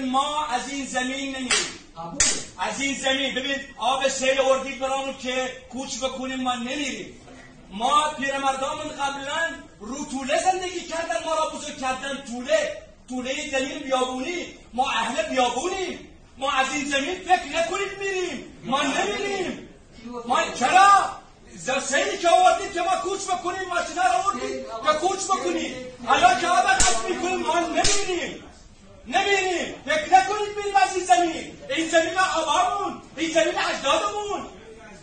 ببین ما از این زمین نمیریم. از این زمین. ببین آب سیل اردید برامون که کوچ بکنیم ما نمیریم. ما پیرمردامون قبلا رو طوله زندگی کردن ما را بزرگ کردن. طوله. طوله زمین بیابونی. ما اهل بیابونیم. ما از این زمین فکر نکنید میریم. ما نمیریم. ما چرا؟ سیلی که آوردید که ما کوچ بکنیم ماشینا رو آوردید که کوچ بکنیم حالا که آب می‌کنیم ما نمیریم. نمیریم فکر نکنید میریم از این زمین. این زمین آبامون. این زمین اجدادمون.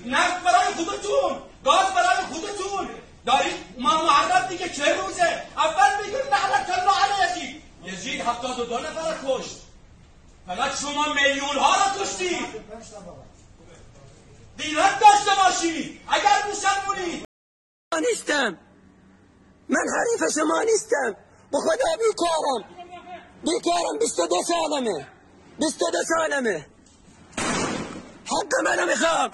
نفت برای خودتون. گاز برای خودتون. دارید ما محرم دیگه چه روزه؟ اول بگیم نعلت الله علی یزید. هفتاد و دو نفر کشت. فقط شما میلیون ها را کشتید دیرت داشته باشید. اگر مسلمونید. نیستم من حریف شما نیستم. به خدا بیکارم بیکارم 22 سالمه 22 سالمه حق منو میخوام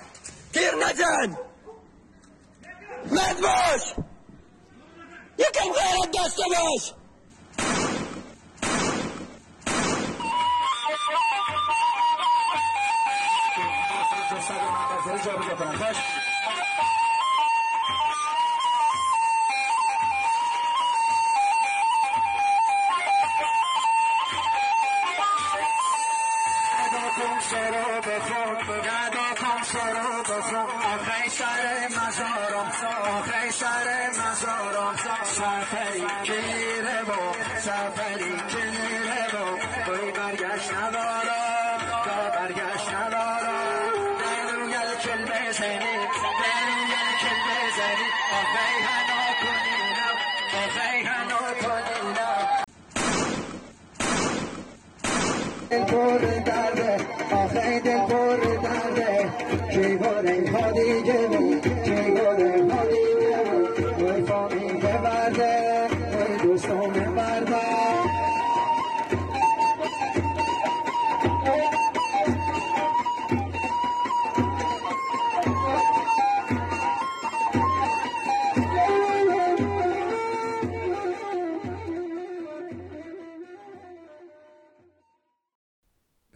مرد باش یکم غیرت داشته باش دل barde, oy my barde.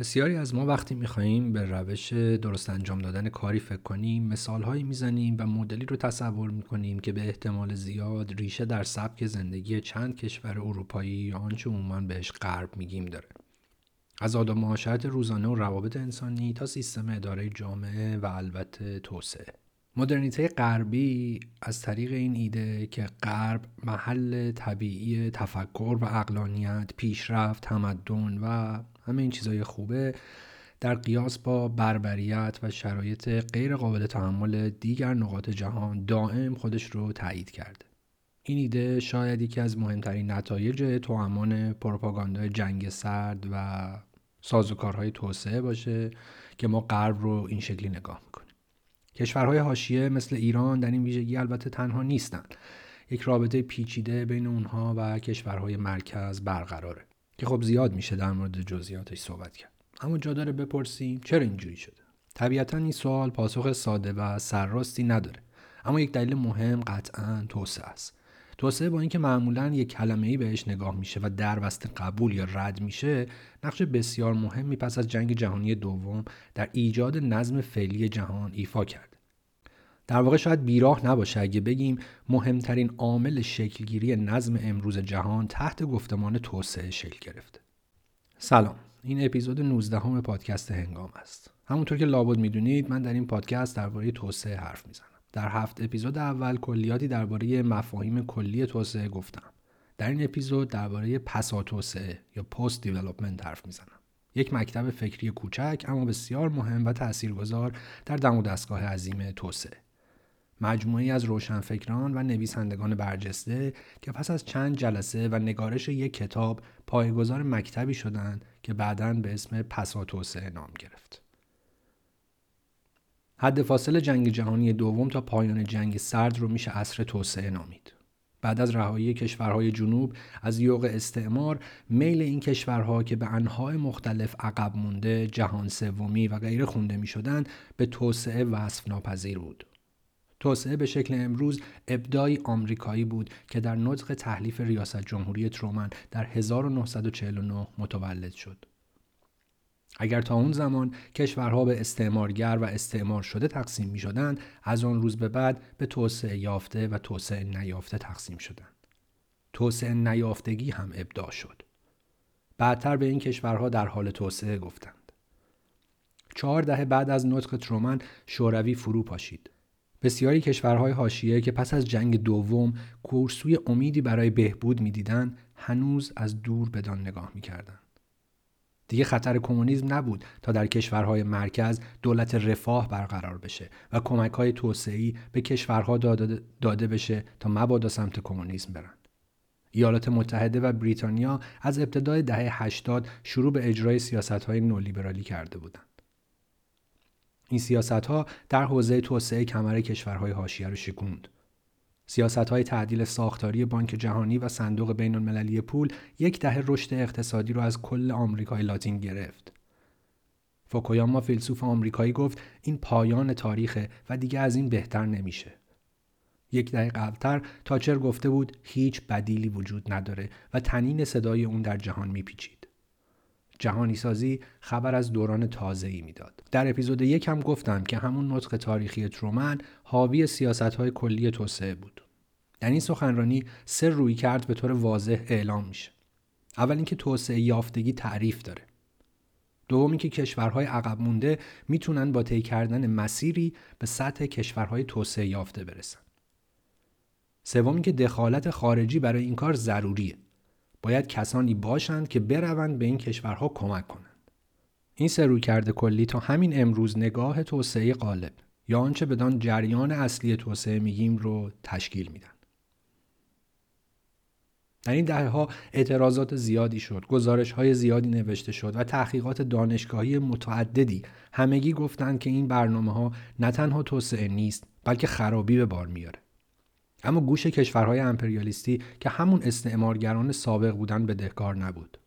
بسیاری از ما وقتی می‌خواهیم به روش درست انجام دادن کاری فکر کنیم مثالهایی می‌زنیم و مدلی رو تصور می‌کنیم که به احتمال زیاد ریشه در سبک زندگی چند کشور اروپایی یا آنچه عموما بهش غرب میگیم داره. از آدم معاشرت روزانه و روابط انسانی تا سیستم اداره جامعه و البته توسعه. مدرنیته غربی از طریق این ایده که غرب محل طبیعی تفکر و اقلانیت، پیشرفت، تمدن و همه این چیزای خوبه در قیاس با بربریت و شرایط غیر قابل تحمل دیگر نقاط جهان دائم خودش رو تایید کرده. این ایده شاید یکی از مهمترین نتایج توامان پروپاگاندای جنگ سرد و سازوکارهای توسعه باشه که ما غرب رو این شکلی نگاه می‌کنیم. کشورهای حاشیه مثل ایران در این ویژگی البته تنها نیستند. یک رابطه پیچیده بین اونها و کشورهای مرکز برقراره. که خب زیاد میشه در مورد جزئیاتش صحبت کرد. اما جا داره بپرسیم چرا اینجوری شده؟ طبیعتا این سوال پاسخ ساده و سرراستی نداره. اما یک دلیل مهم قطعا توسعه است. توسعه با اینکه معمولا یک کلمه ای بهش نگاه میشه و در وسط قبول یا رد میشه نقش بسیار مهمی پس از جنگ جهانی دوم در ایجاد نظم فعلی جهان ایفا کرد. در واقع شاید بیراه نباشه اگه بگیم مهمترین عامل شکلگیری نظم امروز جهان تحت گفتمان توسعه شکل گرفته. سلام، این اپیزود 19 همه پادکست هنگام است. همونطور که لابد می‌دونید من در این پادکست درباره توسعه حرف می‌زنم. در هفت اپیزود اول کلیاتی درباره مفاهیم کلی توسعه گفتم. در این اپیزود درباره پسا توسعه یا پست دیولپمنت حرف می‌زنم. یک مکتب فکری کوچک اما بسیار مهم و تاثیرگذار در دم و دستگاه عظیم توسعه. مجموعی از روشنفکران و نویسندگان برجسته که پس از چند جلسه و نگارش یک کتاب پایگذار مکتبی شدند که بعدا به اسم پسا توسعه نام گرفت. حد فاصل جنگ جهانی دوم تا پایان جنگ سرد رو میشه عصر توسعه نامید. بعد از رهایی کشورهای جنوب از یوغ استعمار میل این کشورها که به انواع مختلف عقب مونده جهان سومی و غیره خونده می شدن به توسعه وصف ناپذیر بود. توسعه به شکل امروز ابداعی آمریکایی بود که در نطق تحلیف ریاست جمهوری ترومن در 1949 متولد شد. اگر تا اون زمان کشورها به استعمارگر و استعمار شده تقسیم می شدن، از آن روز به بعد به توسعه یافته و توسعه نیافته تقسیم شدند. توسعه نیافتگی هم ابداع شد. بعدتر به این کشورها در حال توسعه گفتند. چهار دهه بعد از نطق ترومن شوروی فرو پاشید. بسیاری کشورهای حاشیه که پس از جنگ دوم کورسوی امیدی برای بهبود می‌دیدند هنوز از دور بدان نگاه می‌کردند دیگه خطر کمونیسم نبود تا در کشورهای مرکز دولت رفاه برقرار بشه و کمک های به کشورها داده, داده بشه تا مبادا سمت کمونیسم برن. ایالات متحده و بریتانیا از ابتدای دهه 80 شروع به اجرای سیاست های نولیبرالی کرده بودند. این سیاست ها در حوزه توسعه کمر کشورهای حاشیه رو شکوند. سیاست های تعدیل ساختاری بانک جهانی و صندوق بین المللی پول یک دهه رشد اقتصادی رو از کل آمریکای لاتین گرفت. فوکویاما فیلسوف آمریکایی گفت این پایان تاریخه و دیگه از این بهتر نمیشه. یک دهه قبلتر تاچر گفته بود هیچ بدیلی وجود نداره و تنین صدای اون در جهان میپیچید. جهانی سازی خبر از دوران تازه ای می‌داد. در اپیزود یک هم گفتم که همون نطق تاریخی ترومن حاوی سیاست های کلی توسعه بود. در این سخنرانی سه روی کرد به طور واضح اعلام میشه. اول اینکه توسعه یافتگی تعریف داره. دوم که کشورهای عقب مونده می‌تونن با طی کردن مسیری به سطح کشورهای توسعه یافته برسن. سوم که دخالت خارجی برای این کار ضروریه. باید کسانی باشند که بروند به این کشورها کمک کنند. این سه کرده کلی تا همین امروز نگاه توسعه غالب یا آنچه بدان جریان اصلی توسعه میگیم رو تشکیل میدن. در این دهه اعتراضات زیادی شد، گزارش های زیادی نوشته شد و تحقیقات دانشگاهی متعددی همگی گفتند که این برنامه ها نه تنها توسعه نیست بلکه خرابی به بار میاره. اما گوش کشورهای امپریالیستی که همون استعمارگران سابق بودن بدهکار نبود.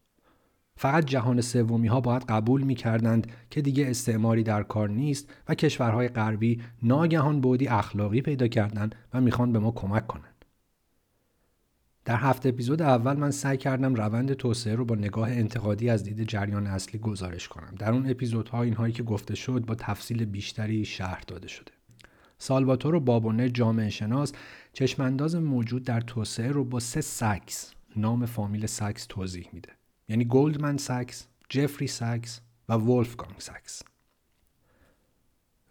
فقط جهان سومی ها باید قبول می کردند که دیگه استعماری در کار نیست و کشورهای غربی ناگهان بودی اخلاقی پیدا کردند و می‌خوان به ما کمک کنند. در هفت تا اپیزود اول من سعی کردم روند توسعه رو با نگاه انتقادی از دید جریان اصلی گزارش کنم. در اون اپیزودها اینهایی که گفته شد با تفصیل بیشتری شرح داده شده. سالواتوره بابونه جامعه شناس چشمانداز موجود در توسعه رو با سه سکس نام فامیل سکس توضیح میده یعنی گلدمن سکس، جفری سکس و ولفگانگ سکس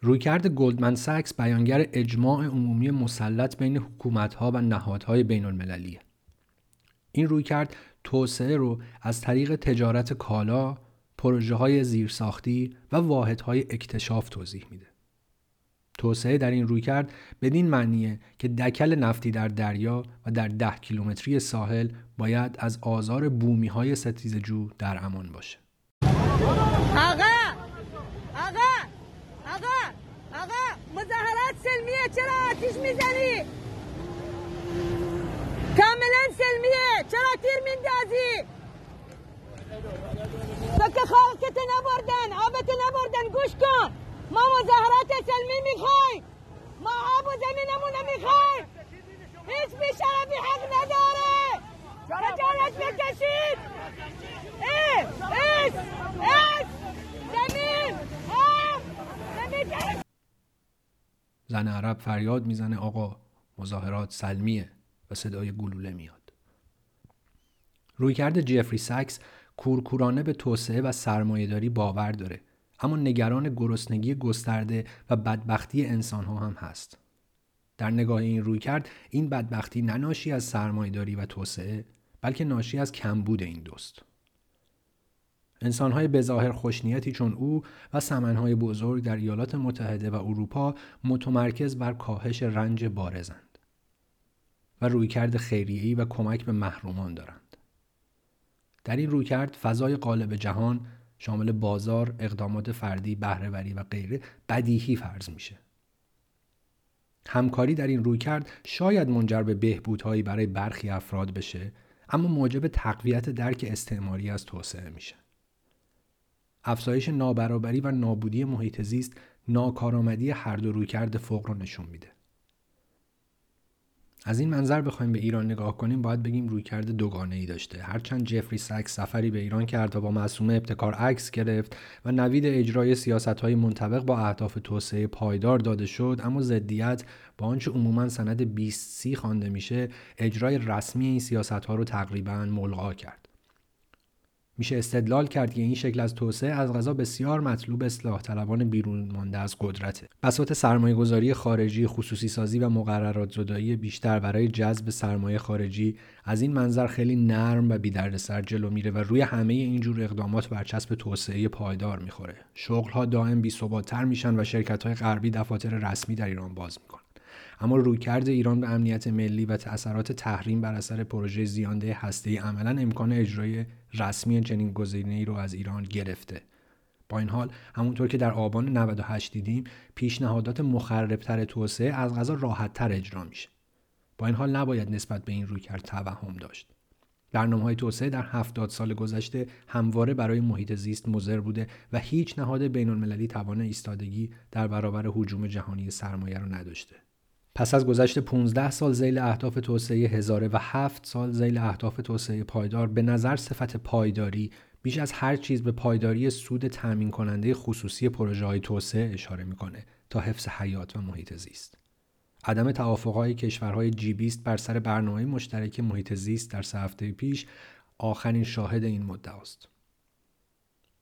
رویکرد گلدمن سکس بیانگر اجماع عمومی مسلط بین حکومتها و نهادهای بین المللیه. این رویکرد توسعه رو از طریق تجارت کالا، پروژه های زیرساختی و واحدهای اکتشاف توضیح میده. توسعه در این روی کرد بدین معنیه که دکل نفتی در دریا و در ده کیلومتری ساحل باید از آزار بومی های ستیز جو در امان باشه. آقا آقا آقا آقا مظاهرات سلمیه چرا آتیش می‌زنی؟ کاملا سلمیه چرا تیر میندازی؟ فکر خالقت نبردن آبت نبردن گوش کن ما مظاهرات سلمی می‌خوایم. ما آب و زمینمون می‌خوایم. هیچ بیشرفی حق نداره. خجالت بکشید؟ ای ایس ایس. زمین آب زمین زن عرب فریاد می‌زنه آقا مظاهرات سلمیه. و صدای گلوله میاد. رویکرد جفری ساکس کورکورانه به توسعه و سرمایهداری باور داره. اما نگران گرسنگی گسترده و بدبختی انسان ها هم هست. در نگاه این روی کرد این بدبختی نناشی از سرمایداری و توسعه بلکه ناشی از کمبود این دوست. انسانهای بظاهر خوشنیتی چون او و سمنهای بزرگ در ایالات متحده و اروپا متمرکز بر کاهش رنج بارزند و رویکرد خیریه‌ای و کمک به محرومان دارند. در این رویکرد فضای قالب جهان شامل بازار، اقدامات فردی، بهرهوری و غیره بدیهی فرض میشه. همکاری در این روی کرد شاید منجر به بهبودهایی برای برخی افراد بشه اما موجب تقویت درک استعماری از توسعه میشه. افزایش نابرابری و نابودی محیط زیست ناکارآمدی هر دو رویکرد فوق رو نشون میده. از این منظر بخوایم به ایران نگاه کنیم باید بگیم رویکرد دوگانه ای داشته. هرچند جفری ساکس سفری به ایران کرد و با معصومه ابتکار عکس گرفت و نوید اجرای سیاست های منطبق با اهداف توسعه پایدار داده شد اما ضدیت با آنچه عموما سند 20 سی خوانده میشه اجرای رسمی این سیاست ها رو تقریبا ملغا کرد. میشه استدلال کرد که این شکل از توسعه از غذا بسیار مطلوب اصلاح طلبان بیرون مانده از قدرته. بساط سرمایه گذاری خارجی خصوصی سازی و مقررات زدایی بیشتر برای جذب سرمایه خارجی از این منظر خیلی نرم و بیدردسر جلو میره و روی همه اینجور اقدامات برچسب توسعه پایدار می‌خوره. شغلها دائم بی میشن و شرکت های غربی دفاتر رسمی در ایران باز می‌کنن. اما رویکرد ایران به امنیت ملی و تأثیرات تحریم بر اثر پروژه زیانده هسته‌ای عملا امکان اجرای رسمی چنین ای رو از ایران گرفته. با این حال همونطور که در آبان 98 دیدیم پیشنهادات مخربتر توسعه از غذا راحتتر اجرا میشه. با این حال نباید نسبت به این رویکرد توهم داشت. برنامه های توسعه در 70 سال گذشته همواره برای محیط زیست مضر بوده و هیچ نهاد بین المللی توان ایستادگی در برابر حجوم جهانی سرمایه را نداشته. پس از گذشت 15 سال زیل اهداف توسعه هزاره و 7 سال زیل اهداف توسعه پایدار به نظر صفت پایداری بیش از هر چیز به پایداری سود تأمین کننده خصوصی پروژه های توسعه اشاره می‌کنه تا حفظ حیات و محیط زیست. عدم توافقهای کشورهای G 20 بر سر برنامه مشترک محیط زیست در سه هفته پیش آخرین شاهد این مدعا است.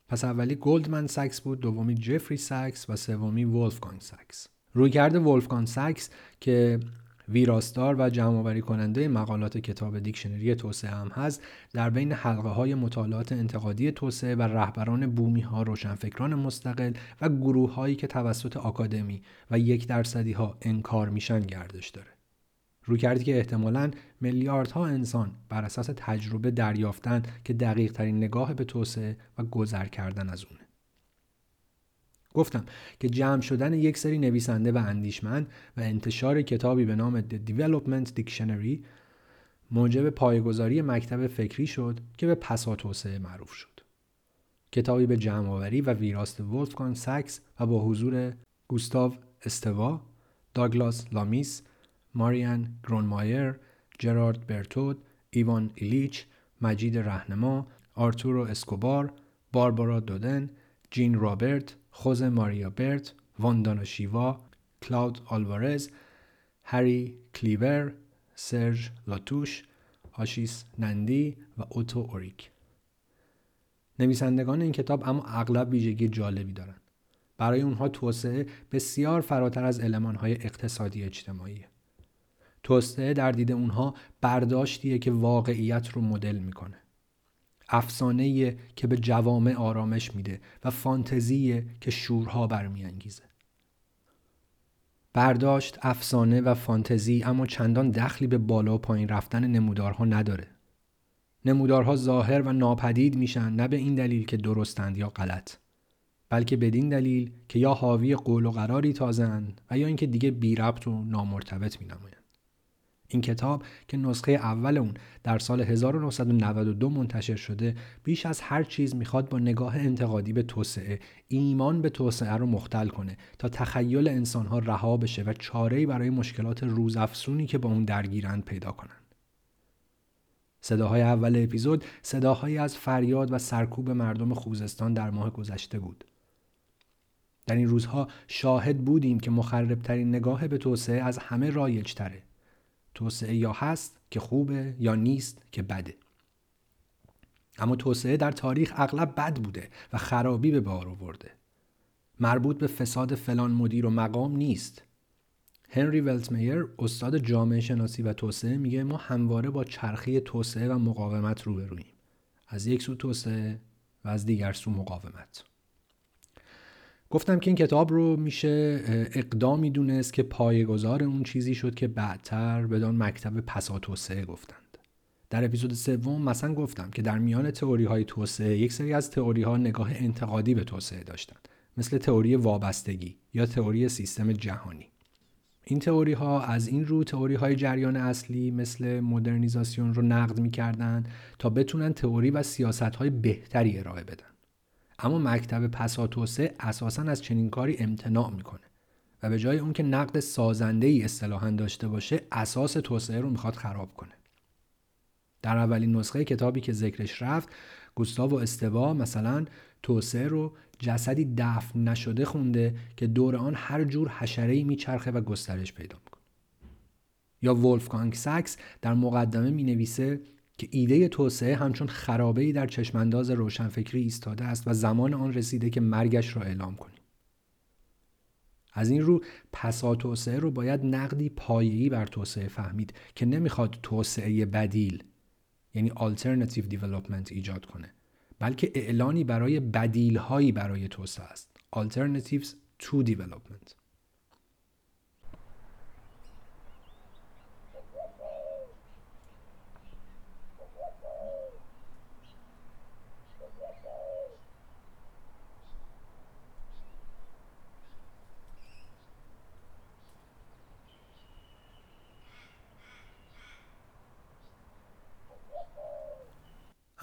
پس اولی گلدمن ساکس بود، دومی جفری ساکس و سومی ولفگانگ ساکس. رویکرد ولفگانگ ساکس که ویراستار و جمعآوری کننده مقالات کتاب دیکشنری توسعه هم هست در بین حلقه های مطالعات انتقادی توسعه و رهبران بومی ها روشنفکران مستقل و گروه هایی که توسط آکادمی و یک درصدی ها انکار میشن گردش داره. رویکردی که احتمالا میلیاردها انسان بر اساس تجربه دریافتن که دقیق ترین نگاه به توسعه و گذر کردن از اونه. گفتم که جمع شدن یک سری نویسنده و اندیشمند و انتشار کتابی به نام The Development Dictionary موجب پایه گذاری مکتب فکری شد که به پسا توسعه معروف شد. کتابی به جمعآوری و ویراست ولفگانگ ساکس و با حضور گوستاو استوا، داگلاس لامیس، ماریان گرونمایر، جرارد برتود، ایوان ایلیچ، مجید رهنما، آرتورو اسکوبار، باربارا دودن، جین رابرت، خوزه ماریا برت، واندانا شیوا، کلاود آلوارز، هری کلیور، سرژ لاتوش، آشیس نندی و اوتو اوریک. نویسندگان این کتاب اما اغلب ویژگی جالبی دارند. برای اونها توسعه بسیار فراتر از علمانهای اقتصادی اجتماعی. توسعه در دید اونها برداشتیه که واقعیت رو مدل می‌کنه. افسانه که به جوامع آرامش میده و فانتزی که شورها برمیانگیزه. برداشت افسانه و فانتزی اما چندان دخلی به بالا و پایین رفتن نمودارها نداره. نمودارها ظاهر و ناپدید میشن نه به این دلیل که درستند یا غلط بلکه بدین دلیل که یا حاوی قول و قراری تازند و یا اینکه دیگه بی ربط و نامرتبط می این کتاب که نسخه اول اون در سال 1992 منتشر شده بیش از هر چیز می‌خواد با نگاه انتقادی به توسعه ایمان به توسعه رو مختل کنه تا تخیل انسانها رها بشه و چاره‌ای برای مشکلات روزافزونی که با اون درگیرند پیدا کنند. صداهای اول اپیزود صداهایی از فریاد و سرکوب مردم خوزستان در ماه گذشته بود. در این روزها شاهد بودیم که مخربترین نگاه به توسعه از همه رایج تره. توسعه یا هست که خوبه یا نیست که بده. اما توسعه در تاریخ اغلب بد بوده و خرابی به بار آورده. مربوط به فساد فلان مدیر و مقام نیست. هنری ولتمیر استاد جامعه شناسی و توسعه میگه ما همواره با چرخی توسعه و مقاومت روبرویم از یک سو توسعه و از دیگر سو مقاومت. گفتم که این کتاب رو میشه اقدامی دونست که پایگذار اون چیزی شد که بعدتر بدان مکتب پسا توسعه گفتند. در اپیزود سوم مثلا گفتم که در میان تئوری های توسعه یک سری از تئوری ها نگاه انتقادی به توسعه داشتند مثل تئوری وابستگی یا تئوری سیستم جهانی. این تئوری ها از این رو تئوری های جریان اصلی مثل مدرنیزاسیون رو نقد می‌کردند تا بتونن تئوری و سیاست های بهتری ارائه بدن. اما مکتب پساتوسه اساسا از چنین کاری امتناع می‌کنه و به جای اون که نقد سازنده ای اصطلاحا داشته باشه اساس توسعه رو می‌خواد خراب کنه. در اولین نسخه کتابی که ذکرش رفت گوستاو استوا مثلا توسعه رو جسدی دفن نشده خونده که دور آن هر جور حشره میچرخه و گسترش پیدا می‌کنه. یا ولفگانگ ساکس در مقدمه می نویسه که ایده توسعه همچون خرابه ای در چشمانداز روشنفکری ایستاده است و زمان آن رسیده که مرگش را اعلام کنیم. از این رو پسا توسعه رو باید نقدی پایه‌ای بر توسعه فهمید که نمی‌خواد توسعه بدیل یعنی alternative development ایجاد کنه بلکه اعلانی برای بدیل هایی برای توسعه است alternatives to development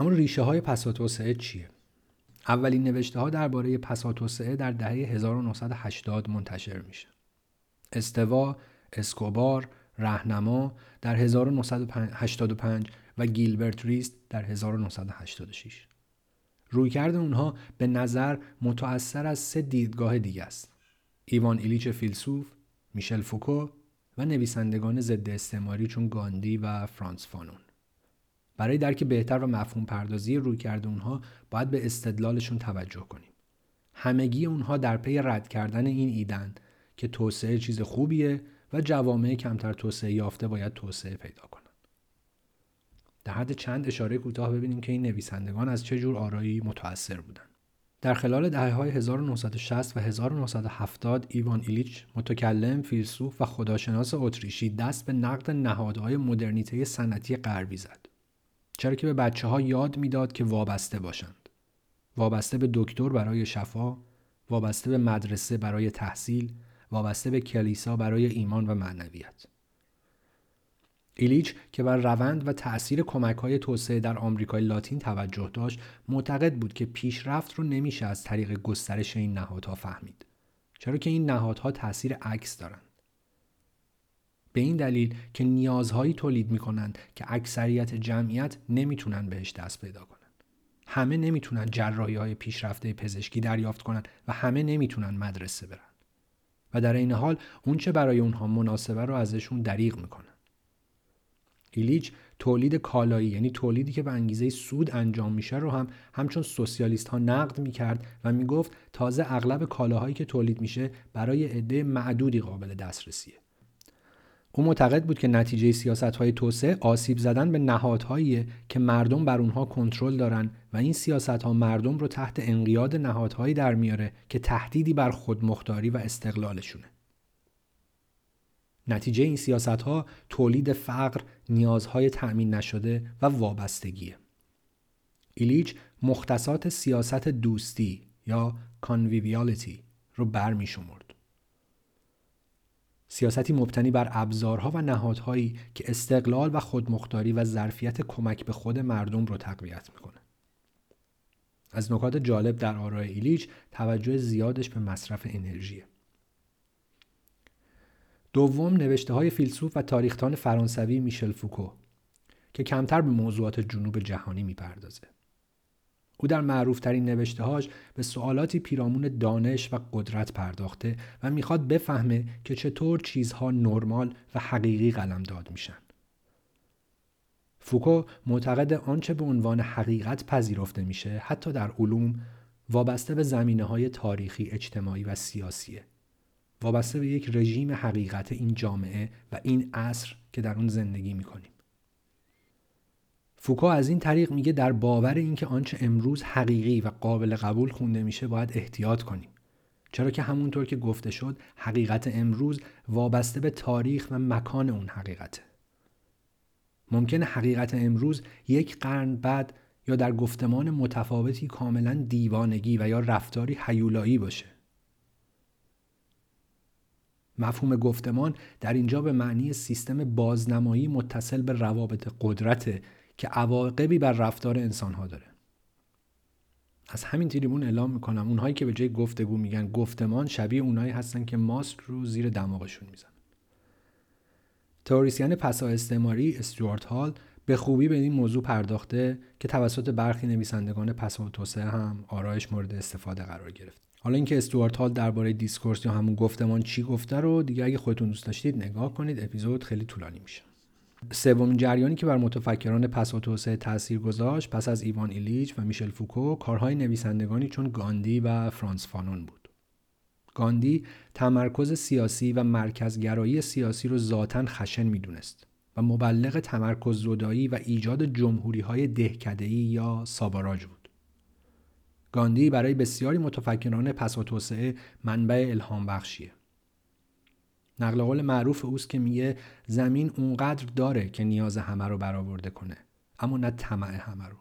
همون ریشه های پساتوسعه چیه؟ اولین نوشته ها درباره پساتوسعه در دهه 1980 منتشر میشه. استوا، اسکوبار، رهنما در 1985 و گیلبرت ریست در 1986. رویکرد اونها به نظر متأثر از سه دیدگاه دیگه است. ایوان ایلیچ فیلسوف، میشل فوکو و نویسندگان ضد استعماری چون گاندی و فرانس فانون. برای درک بهتر و مفهوم پردازی روی کرده اونها باید به استدلالشون توجه کنیم. همگی اونها در پی رد کردن این ایدن که توسعه چیز خوبیه و جوامع کمتر توسعه یافته باید توسعه پیدا کنن. در حد چند اشاره کوتاه ببینیم که این نویسندگان از چه جور آرایی متأثر بودند. در خلال دهه های 1960 و 1970 ایوان ایلیچ متکلم، فیلسوف و خداشناس اتریشی دست به نقد نهادهای مدرنیته صنعتی غربی زد. چرا که به بچه ها یاد می‌داد که وابسته باشند. وابسته به دکتر برای شفا، وابسته به مدرسه برای تحصیل، وابسته به کلیسا برای ایمان و معنویت. ایلیچ که بر روند و تأثیر کمک های توسعه در آمریکای لاتین توجه داشت معتقد بود که پیشرفت رو نمیشه از طریق گسترش این نهادها فهمید چرا که این نهادها تأثیر عکس دارند به این دلیل که نیازهایی تولید می‌کنند که اکثریت جمعیت نمی‌تونن بهش دست پیدا کنند. همه نمی‌تونن جراحی های پیشرفته پزشکی دریافت کنند و همه نمی‌تونن مدرسه برن. و در این حال اون چه برای اونها مناسبه رو ازشون دریغ می‌کنن. ایلیچ تولید کالایی یعنی تولیدی که به انگیزه سود انجام میشه رو هم همچون سوسیالیست ها نقد می‌کرد و می‌گفت تازه اغلب کالاهایی که تولید میشه برای عده معدودی قابل دسترسیه. او معتقد بود که نتیجه سیاست های توسعه آسیب زدن به نهادهایی که مردم بر اونها کنترل دارن و این سیاست ها مردم رو تحت انقیاد نهادهایی در میاره که تهدیدی بر خودمختاری و استقلالشونه. نتیجه این سیاست ها تولید فقر، نیازهای تأمین نشده و وابستگیه. ایلیچ مختصات سیاست دوستی یا کانویویالیتی رو برمی سیاستی مبتنی بر ابزارها و نهادهایی که استقلال و خودمختاری و ظرفیت کمک به خود مردم رو تقویت می‌کنه. از نکات جالب در آرای ایلیچ توجه زیادش به مصرف انرژیه. دوم نوشته های فیلسوف و تاریختان فرانسوی میشل فوکو که کمتر به موضوعات جنوب جهانی می‌پردازه. او در معروفترین نوشتههاش به سوالاتی پیرامون دانش و قدرت پرداخته و می‌خواد بفهمه که چطور چیزها نرمال و حقیقی قلمداد میشن. فوکو معتقد آنچه به عنوان حقیقت پذیرفته میشه حتی در علوم وابسته به زمینه های تاریخی، اجتماعی و سیاسیه. وابسته به یک رژیم حقیقت این جامعه و این عصر که در اون زندگی می‌کنیم. فوکو از این طریق میگه در باور اینکه آنچه امروز حقیقی و قابل قبول خونده میشه باید احتیاط کنیم. چرا که همونطور که گفته شد حقیقت امروز وابسته به تاریخ و مکان اون حقیقته. ممکنه حقیقت امروز یک قرن بعد یا در گفتمان متفاوتی کاملا دیوانگی و یا رفتاری حیولایی باشه. مفهوم گفتمان در اینجا به معنی سیستم بازنمایی متصل به روابط قدرت که عواقبی بر رفتار انسان ها داره. از همین تریبون اعلام می‌کنم. اونهایی که به جای گفتگو میگن گفتمان شبیه اونهایی هستن که ماسک رو زیر دماغشون میزنن تئوریسین پسا استعماری استوارت هال به خوبی به این موضوع پرداخته که توسط برخی نویسندگان پسا توسعه هم آراش مورد استفاده قرار گرفت. حالا اینکه استوارت هال درباره discourse یا همون گفتمان چی گفته رو دیگه اگه خودتون دوست داشتید نگاه کنید. اپیزود خیلی طولانی میشه. سومین جریانی که بر متفکران پس و توسعه تاثیر گذاشت پس از ایوان ایلیچ و میشل فوکو کارهای نویسندگانی چون گاندی و فرانس فانون بود گاندی تمرکز سیاسی و مرکزگرایی سیاسی رو ذاتا خشن می‌دونست و مبلغ تمرکز زدایی و ایجاد جمهوری های دهکدهی یا ساباراج بود. گاندی برای بسیاری متفکران پس و توسعه منبع الهام بخشیه. نقل قول معروف اوست که میگه زمین اونقدر داره که نیاز همه رو برآورده کنه اما نه طمع همه رو.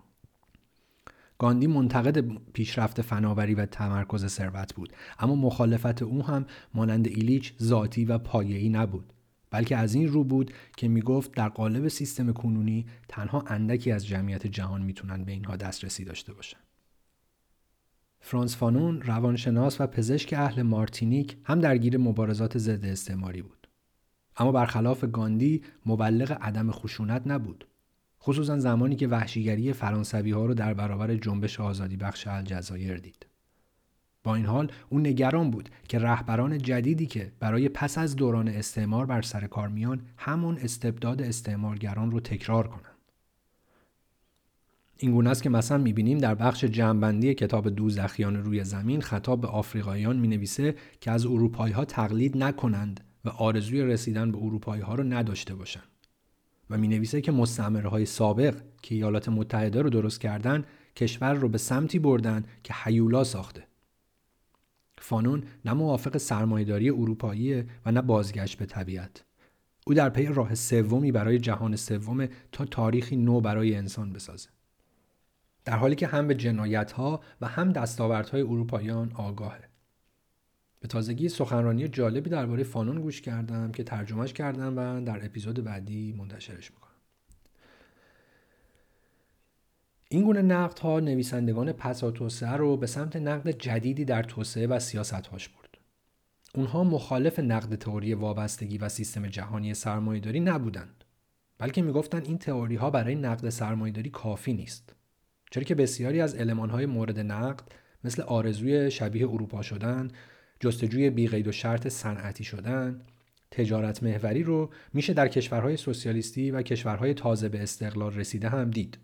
گاندی منتقد پیشرفت فناوری و تمرکز ثروت بود اما مخالفت او هم مانند ایلیچ ذاتی و پایه‌ای نبود بلکه از این رو بود که می‌گفت در قالب سیستم کنونی تنها اندکی از جمعیت جهان می‌تونن به اینها دسترسی داشته باشن فرانس فانون روانشناس و پزشک اهل مارتینیک هم درگیر مبارزات ضد استعماری بود اما برخلاف گاندی مبلغ عدم خشونت نبود خصوصا زمانی که وحشیگری فرانسوی ها رو در برابر جنبش آزادی بخش الجزایر دید. با این حال او نگران بود که رهبران جدیدی که برای پس از دوران استعمار بر سر کار میان همون استبداد استعمارگران رو تکرار کنند. این گونه است که مثلا می‌بینیم در بخش جمعبندی کتاب دوزخیان روی زمین خطاب به آفریقاییان می‌نویسه که از اروپایی ها تقلید نکنند و آرزوی رسیدن به اروپایی ها رو نداشته باشند. و می نویسه که مستعمره های سابق که ایالات متحده رو درست کردن کشور رو به سمتی بردن که حیولا ساخته. فانون نه موافق سرمایهداری اروپایی و نه بازگشت به طبیعت. او در پی راه سومی برای جهان سوم تا تاریخی نو برای انسان بسازه. در حالی که هم به جنایت ها و هم دستاوردهای اروپاییان آگاهه. به تازگی سخنرانی جالبی درباره فانون گوش کردم که ترجمهش کردم و در اپیزود بعدی منتشرش می‌کنم این گونه نقد ها نویسندگان پسا توسعه رو به سمت نقد جدیدی در توسعه و سیاست هاش برد. اونها مخالف نقد تئوری وابستگی و سیستم جهانی سرمایهداری نبودند. بلکه می‌گفتند این تئوری ها برای نقد سرمایهداری کافی نیست. چرا که بسیاری از علمان های مورد نقد مثل آرزوی شبیه اروپا شدن جستجوی بیقید و شرط صنعتی شدن تجارت محوری رو میشه در کشورهای سوسیالیستی و کشورهای تازه به استقلال رسیده هم دید.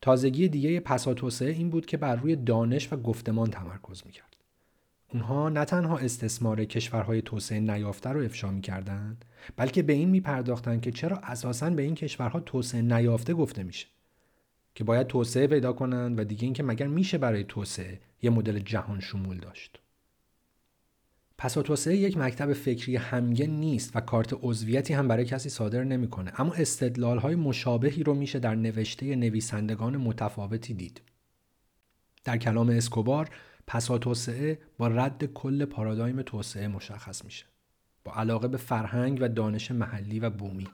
تازگی دیگه پسا توسعه این بود که بر روی دانش و گفتمان تمرکز می‌کرد. اونها نه تنها استثمار کشورهای توسعه نیافته رو افشا می‌کردند بلکه به این میپرداختند که چرا اساسا به این کشورها توسعه نیافته گفته میشه که باید توسعه پیدا کنند و دیگه اینکه مگر میشه برای توسعه یه مدل جهان شمول داشت. پس توسعه یک مکتب فکری همگن نیست و کارت عضویتی هم برای کسی صادر نمی‌کنه. اما استدلال های مشابهی رو میشه در نوشته نویسندگان متفاوتی دید. در کلام اسکوبار پسا توسعه با رد کل پارادایم توسعه مشخص میشه. با علاقه به فرهنگ و دانش محلی و بومی.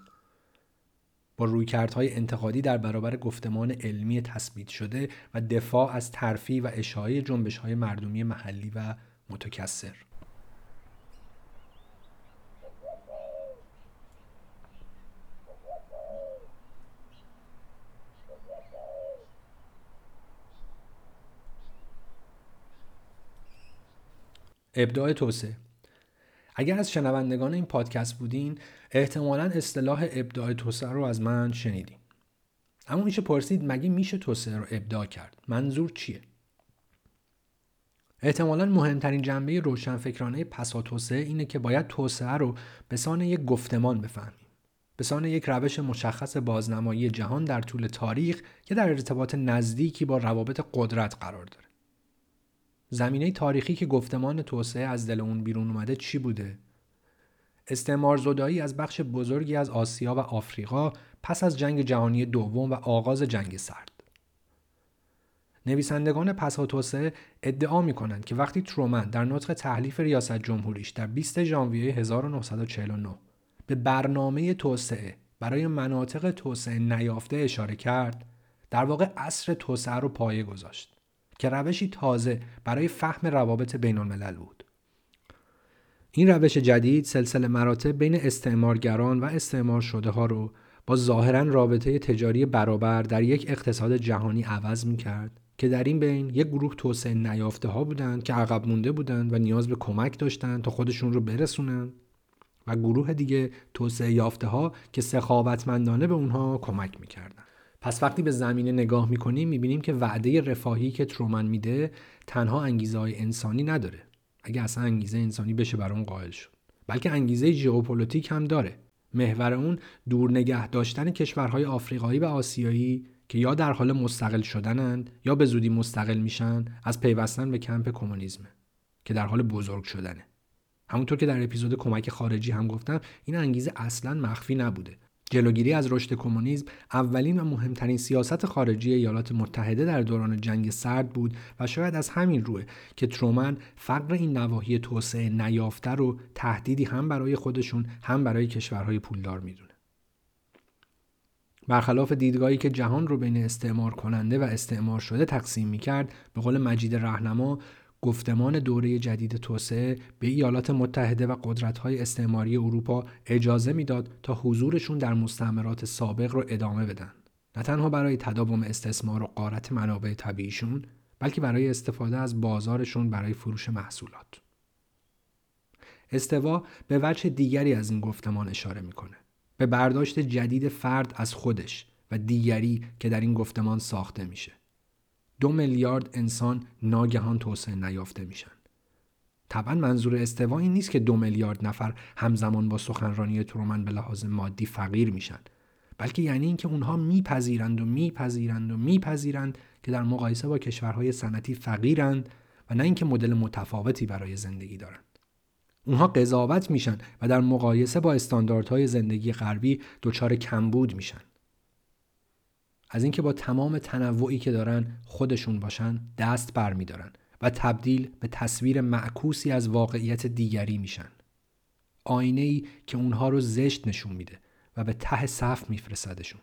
با رویکردهای انتقادی در برابر گفتمان علمی تثبیت شده و دفاع از ترفی و اشاعه جنبش های مردمی محلی و متکثر. ابداع توسعه اگر از شنوندگان این پادکست بودین احتمالا اصطلاح ابداع توسعه رو از من شنیدین. اما میشه پرسید مگه میشه توسعه رو ابداع کرد؟ منظور چیه؟ احتمالا مهمترین جنبه روشنفکرانه پسا توسعه اینه که باید توسعه رو به سان یک گفتمان بفهمیم. به سان یک روش مشخص بازنمایی جهان در طول تاریخ که در ارتباط نزدیکی با روابط قدرت قرار داره. زمینه تاریخی که گفتمان توسعه از دل اون بیرون اومده چی بوده؟ استعمار زدایی از بخش بزرگی از آسیا و آفریقا پس از جنگ جهانی دوم و آغاز جنگ سرد. نویسندگان پسا توسعه ادعا می کنند که وقتی ترومن در نطق تحلیف ریاست جمهوریش در 20 ژانویه 1949 به برنامه توسعه برای مناطق توسعه نیافته اشاره کرد در واقع اصر توسعه رو پایه گذاشت که روشی تازه برای فهم روابط بین الملل بود. این روش جدید سلسله مراتب بین استعمارگران و استعمار شده ها رو با ظاهرا رابطه تجاری برابر در یک اقتصاد جهانی عوض می کرد که در این بین یک گروه توسعه نیافته ها بودند که عقب مونده بودند و نیاز به کمک داشتند تا خودشون رو برسونن و گروه دیگه توسعه یافته ها که سخاوتمندانه به اونها کمک می‌کردن پس وقتی به زمینه نگاه می‌کنیم می‌بینیم که وعده رفاهی که ترومن میده تنها انگیزه های انسانی نداره. اگه اصلا انگیزه انسانی بشه بر اون قائل شد بلکه انگیزه ژئوپلیتیک هم داره. محور اون دور نگه داشتن کشورهای آفریقایی و آسیایی که یا در حال مستقل شدنن یا به زودی مستقل میشن از پیوستن به کمپ کمونیسم که در حال بزرگ شدنه. همونطور که در اپیزود کمک خارجی هم گفتم این انگیزه اصلا مخفی نبوده. جلوگیری از رشد کمونیسم اولین و مهمترین سیاست خارجی ایالات متحده در دوران جنگ سرد بود و شاید از همین روه که ترومن فقر این نواحی توسعه نیافته رو تهدیدی هم برای خودشون هم برای کشورهای پولدار می‌دونه. برخلاف دیدگاهی که جهان رو بین استعمار کننده و استعمار شده تقسیم می‌کرد به قول مجید رهنما گفتمان دوره جدید توسعه به ایالات متحده و قدرت‌های استعماری اروپا اجازه می‌داد تا حضورشون در مستعمرات سابق رو ادامه بدن. نه تنها برای تداوم استثمار و قارت منابع طبیعیشون بلکه برای استفاده از بازارشون برای فروش محصولات. استوا به وجه دیگری از این گفتمان اشاره می‌کنه. به برداشت جدید فرد از خودش و دیگری که در این گفتمان ساخته میشه. دو میلیارد انسان ناگهان توسعه نیافته میشن. طبعا منظور استوا این نیست که دو میلیارد نفر همزمان با سخنرانی ترومن به لحاظ مادی فقیر میشن بلکه یعنی اینکه اونها میپذیرند و میپذیرند و میپذیرند که در مقایسه با کشورهای صنعتی فقیرند و نه اینکه مدل متفاوتی برای زندگی دارند اونها قضاوت میشن و در مقایسه با استانداردهای زندگی غربی دچار کمبود میشن از اینکه با تمام تنوعی که دارن خودشون باشن دست برمیدارن و تبدیل به تصویر معکوسی از واقعیت دیگری میشن. آینه ای که اونها رو زشت نشون میده و به ته صف میفرستدشون.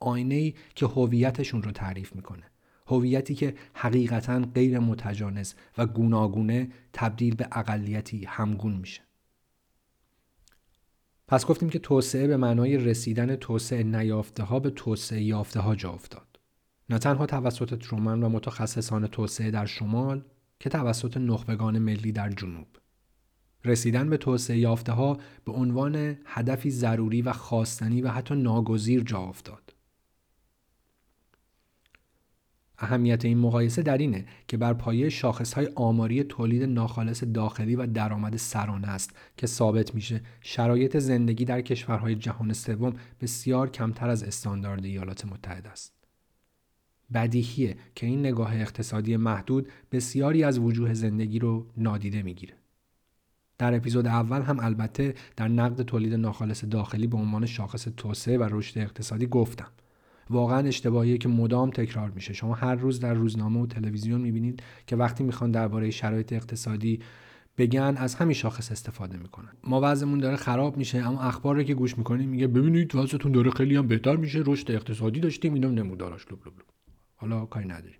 آینه ای که هویتشون رو تعریف می‌کنه. هویتی که حقیقتا غیر متجانس و گوناگونه تبدیل به اقلیتی همگون میشه. پس گفتیم که توسعه به معنای رسیدن توسعه نیافته ها به توسعه یافته ها جا افتاد. نه تنها توسط ترومن و متخصصان توسعه در شمال که توسط نخبگان ملی در جنوب. رسیدن به توسعه یافته ها به عنوان هدفی ضروری و خواستنی و حتی ناگزیر جا افتاد. اهمیت این مقایسه در اینه که بر پایه شاخصهای آماری تولید ناخالص داخلی و درآمد سرانه است که ثابت میشه شرایط زندگی در کشورهای جهان سوم بسیار کمتر از استاندارد ایالات متحده است. بدیهیه که این نگاه اقتصادی محدود بسیاری از وجوه زندگی رو نادیده می‌گیره. در اپیزود اول هم البته در نقد تولید ناخالص داخلی به عنوان شاخص توسعه و رشد اقتصادی گفتم. واقعا اشتباهیه که مدام تکرار میشه. شما هر روز در روزنامه و تلویزیون می‌بینید که وقتی می‌خوان درباره شرایط اقتصادی بگن از همین شاخص استفاده می‌کنن. ما وضعمون داره خراب میشه اما اخبار رو که گوش می‌کنیم میگه ببینید وضعتون داره خیلی هم بهتر میشه رشد اقتصادی داشتیم اینم نموداراش لب لب لب. حالا کاری نداریم.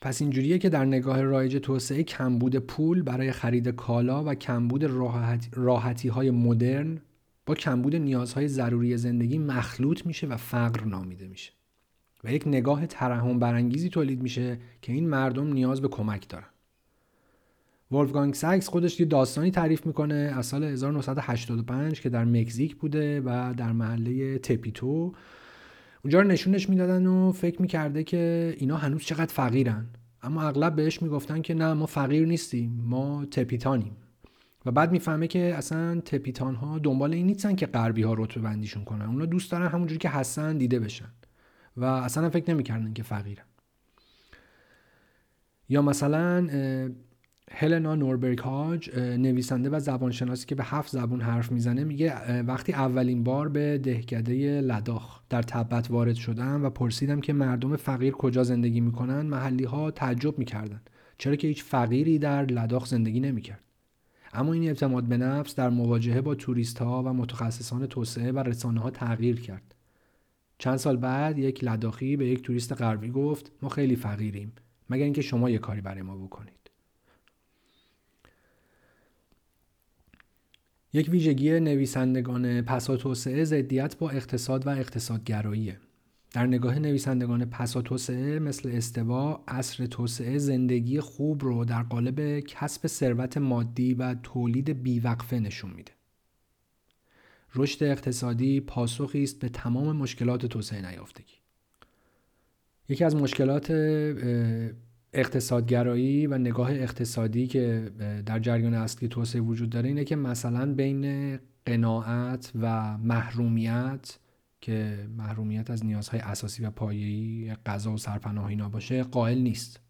پس اینجوریه که در نگاه رایج توسعه کمبود پول برای خرید کالا و کمبود راحتی های مدرن با کمبود نیازهای ضروری زندگی مخلوط میشه و فقر نامیده میشه. و یک نگاه ترحم برانگیزی تولید میشه که این مردم نیاز به کمک دارن. ولفگانگ ساکس خودش یه داستانی تعریف می‌کنه از سال 1985 که در مکزیک بوده و در محله تپیتو. اونجا رو نشونش می‌دادن و فکر می‌کرده که اینا هنوز چقدر فقیرن. اما اغلب بهش می‌گفتن که نه ما فقیر نیستیم ما تپیتانیم. و بعد می‌فهمه که اصلا تپیتان ها دنبال این نیستن که غربی ها رتبه بندیشون کنن. اونا دوست دارن همونجوری که هستن دیده بشن. و اصلا فکر نمی‌کردن که فقیرن. یا مثلا هلنا نوربرگ هاج نویسنده و زبانشناسی که به هفت زبان حرف می‌زنه میگه وقتی اولین بار به دهکده لداخ در تبت وارد شدم و پرسیدم که مردم فقیر کجا زندگی می‌کنن محلی ها تعجب می‌کردن. چرا که هیچ فقیری در لداخ زندگی نمی‌کرد؟ اما این اعتماد به نفس در مواجهه با توریست ها و متخصصان توسعه و رسانه ها تغییر کرد. چند سال بعد یک لداخی به یک توریست غربی گفت ما خیلی فقیریم. مگر اینکه شما یه کاری برای ما بکنید یک ویژگی نویسندگان پسا توسعه ضدیت با اقتصاد و اقتصادگراییه در نگاه نویسندگان پسا توسعه مثل استوا اصر توسعه زندگی خوب رو در قالب کسب ثروت مادی و تولید بیوقفه نشون میده رشد اقتصادی پاسخی است به تمام مشکلات توسعه نیافتگی. یکی از مشکلات اقتصادگرایی و نگاه اقتصادی که در جریان اصلی توسعه وجود داره اینه که مثلا بین قناعت و محرومیت که محرومیت از نیازهای اساسی و پایه‌ای غذا و سرپناه اینا باشه قائل نیست.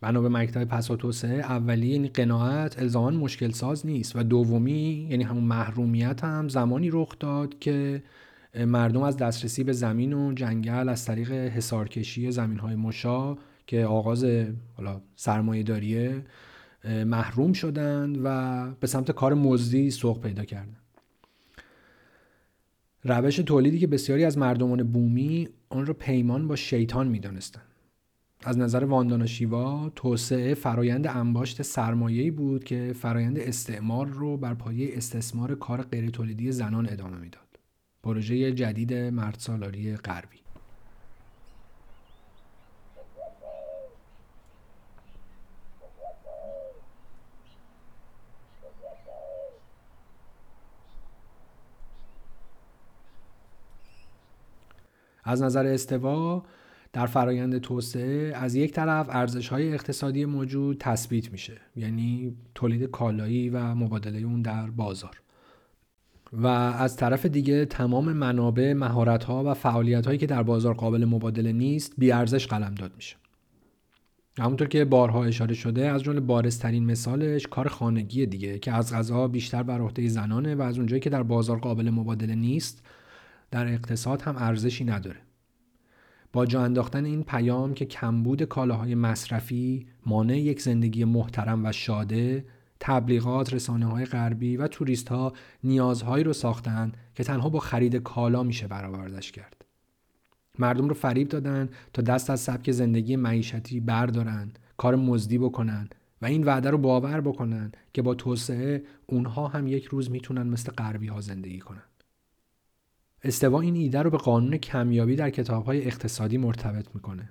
بنا به مکتب پسا توسعه اولی یعنی قناعت الزاما مشکل ساز نیست. و دومی یعنی همون محرومیت هم زمانی رخ داد که مردم از دسترسی به زمین و جنگل از طریق حسارکشی زمین های مشا که آغاز حالا سرمایه داریه محروم شدند و به سمت کار مزدی سوق پیدا کردند. روش تولیدی که بسیاری از مردمان بومی آن را پیمان با شیطان می‌دانستند. از نظر واندانا شیوا توسعه فرایند انباشت سرمایه‌ای بود که فرایند استعمار رو بر پایه استثمار کار غیر تولیدی زنان ادامه می‌داد. پروژه جدید مردسالاری غربی. از نظر استوا در فرایند توسعه از یک طرف ارزش های اقتصادی موجود تثبیت میشه یعنی تولید کالایی و مبادله اون در بازار. و از طرف دیگه تمام منابع مهارت ها و فعالیت هایی که در بازار قابل مبادله نیست بی ارزش قلمداد میشه. همونطور که بارها اشاره شده از جمله بارزترین مثالش کار خانگی دیگه که از غذا بیشتر بر عهده زنانه و از اونجایی که در بازار قابل مبادله نیست در اقتصاد هم ارزشی نداره. با جا انداختن این پیام که کمبود کالاهای مصرفی مانع یک زندگی محترم و شاده تبلیغات رسانه های غربی و توریست ها نیازهایی رو ساختن که تنها با خرید کالا میشه برآوردش کرد. مردم رو فریب دادن تا دست از سبک زندگی معیشتی بردارن کار مزدی بکنن و این وعده رو باور بکنن که با توسعه اونها هم یک روز می‌تونن مثل غربی ها زندگی کنن. استوا این ایده رو به قانون کمیابی در کتابهای اقتصادی مرتبط می‌کنه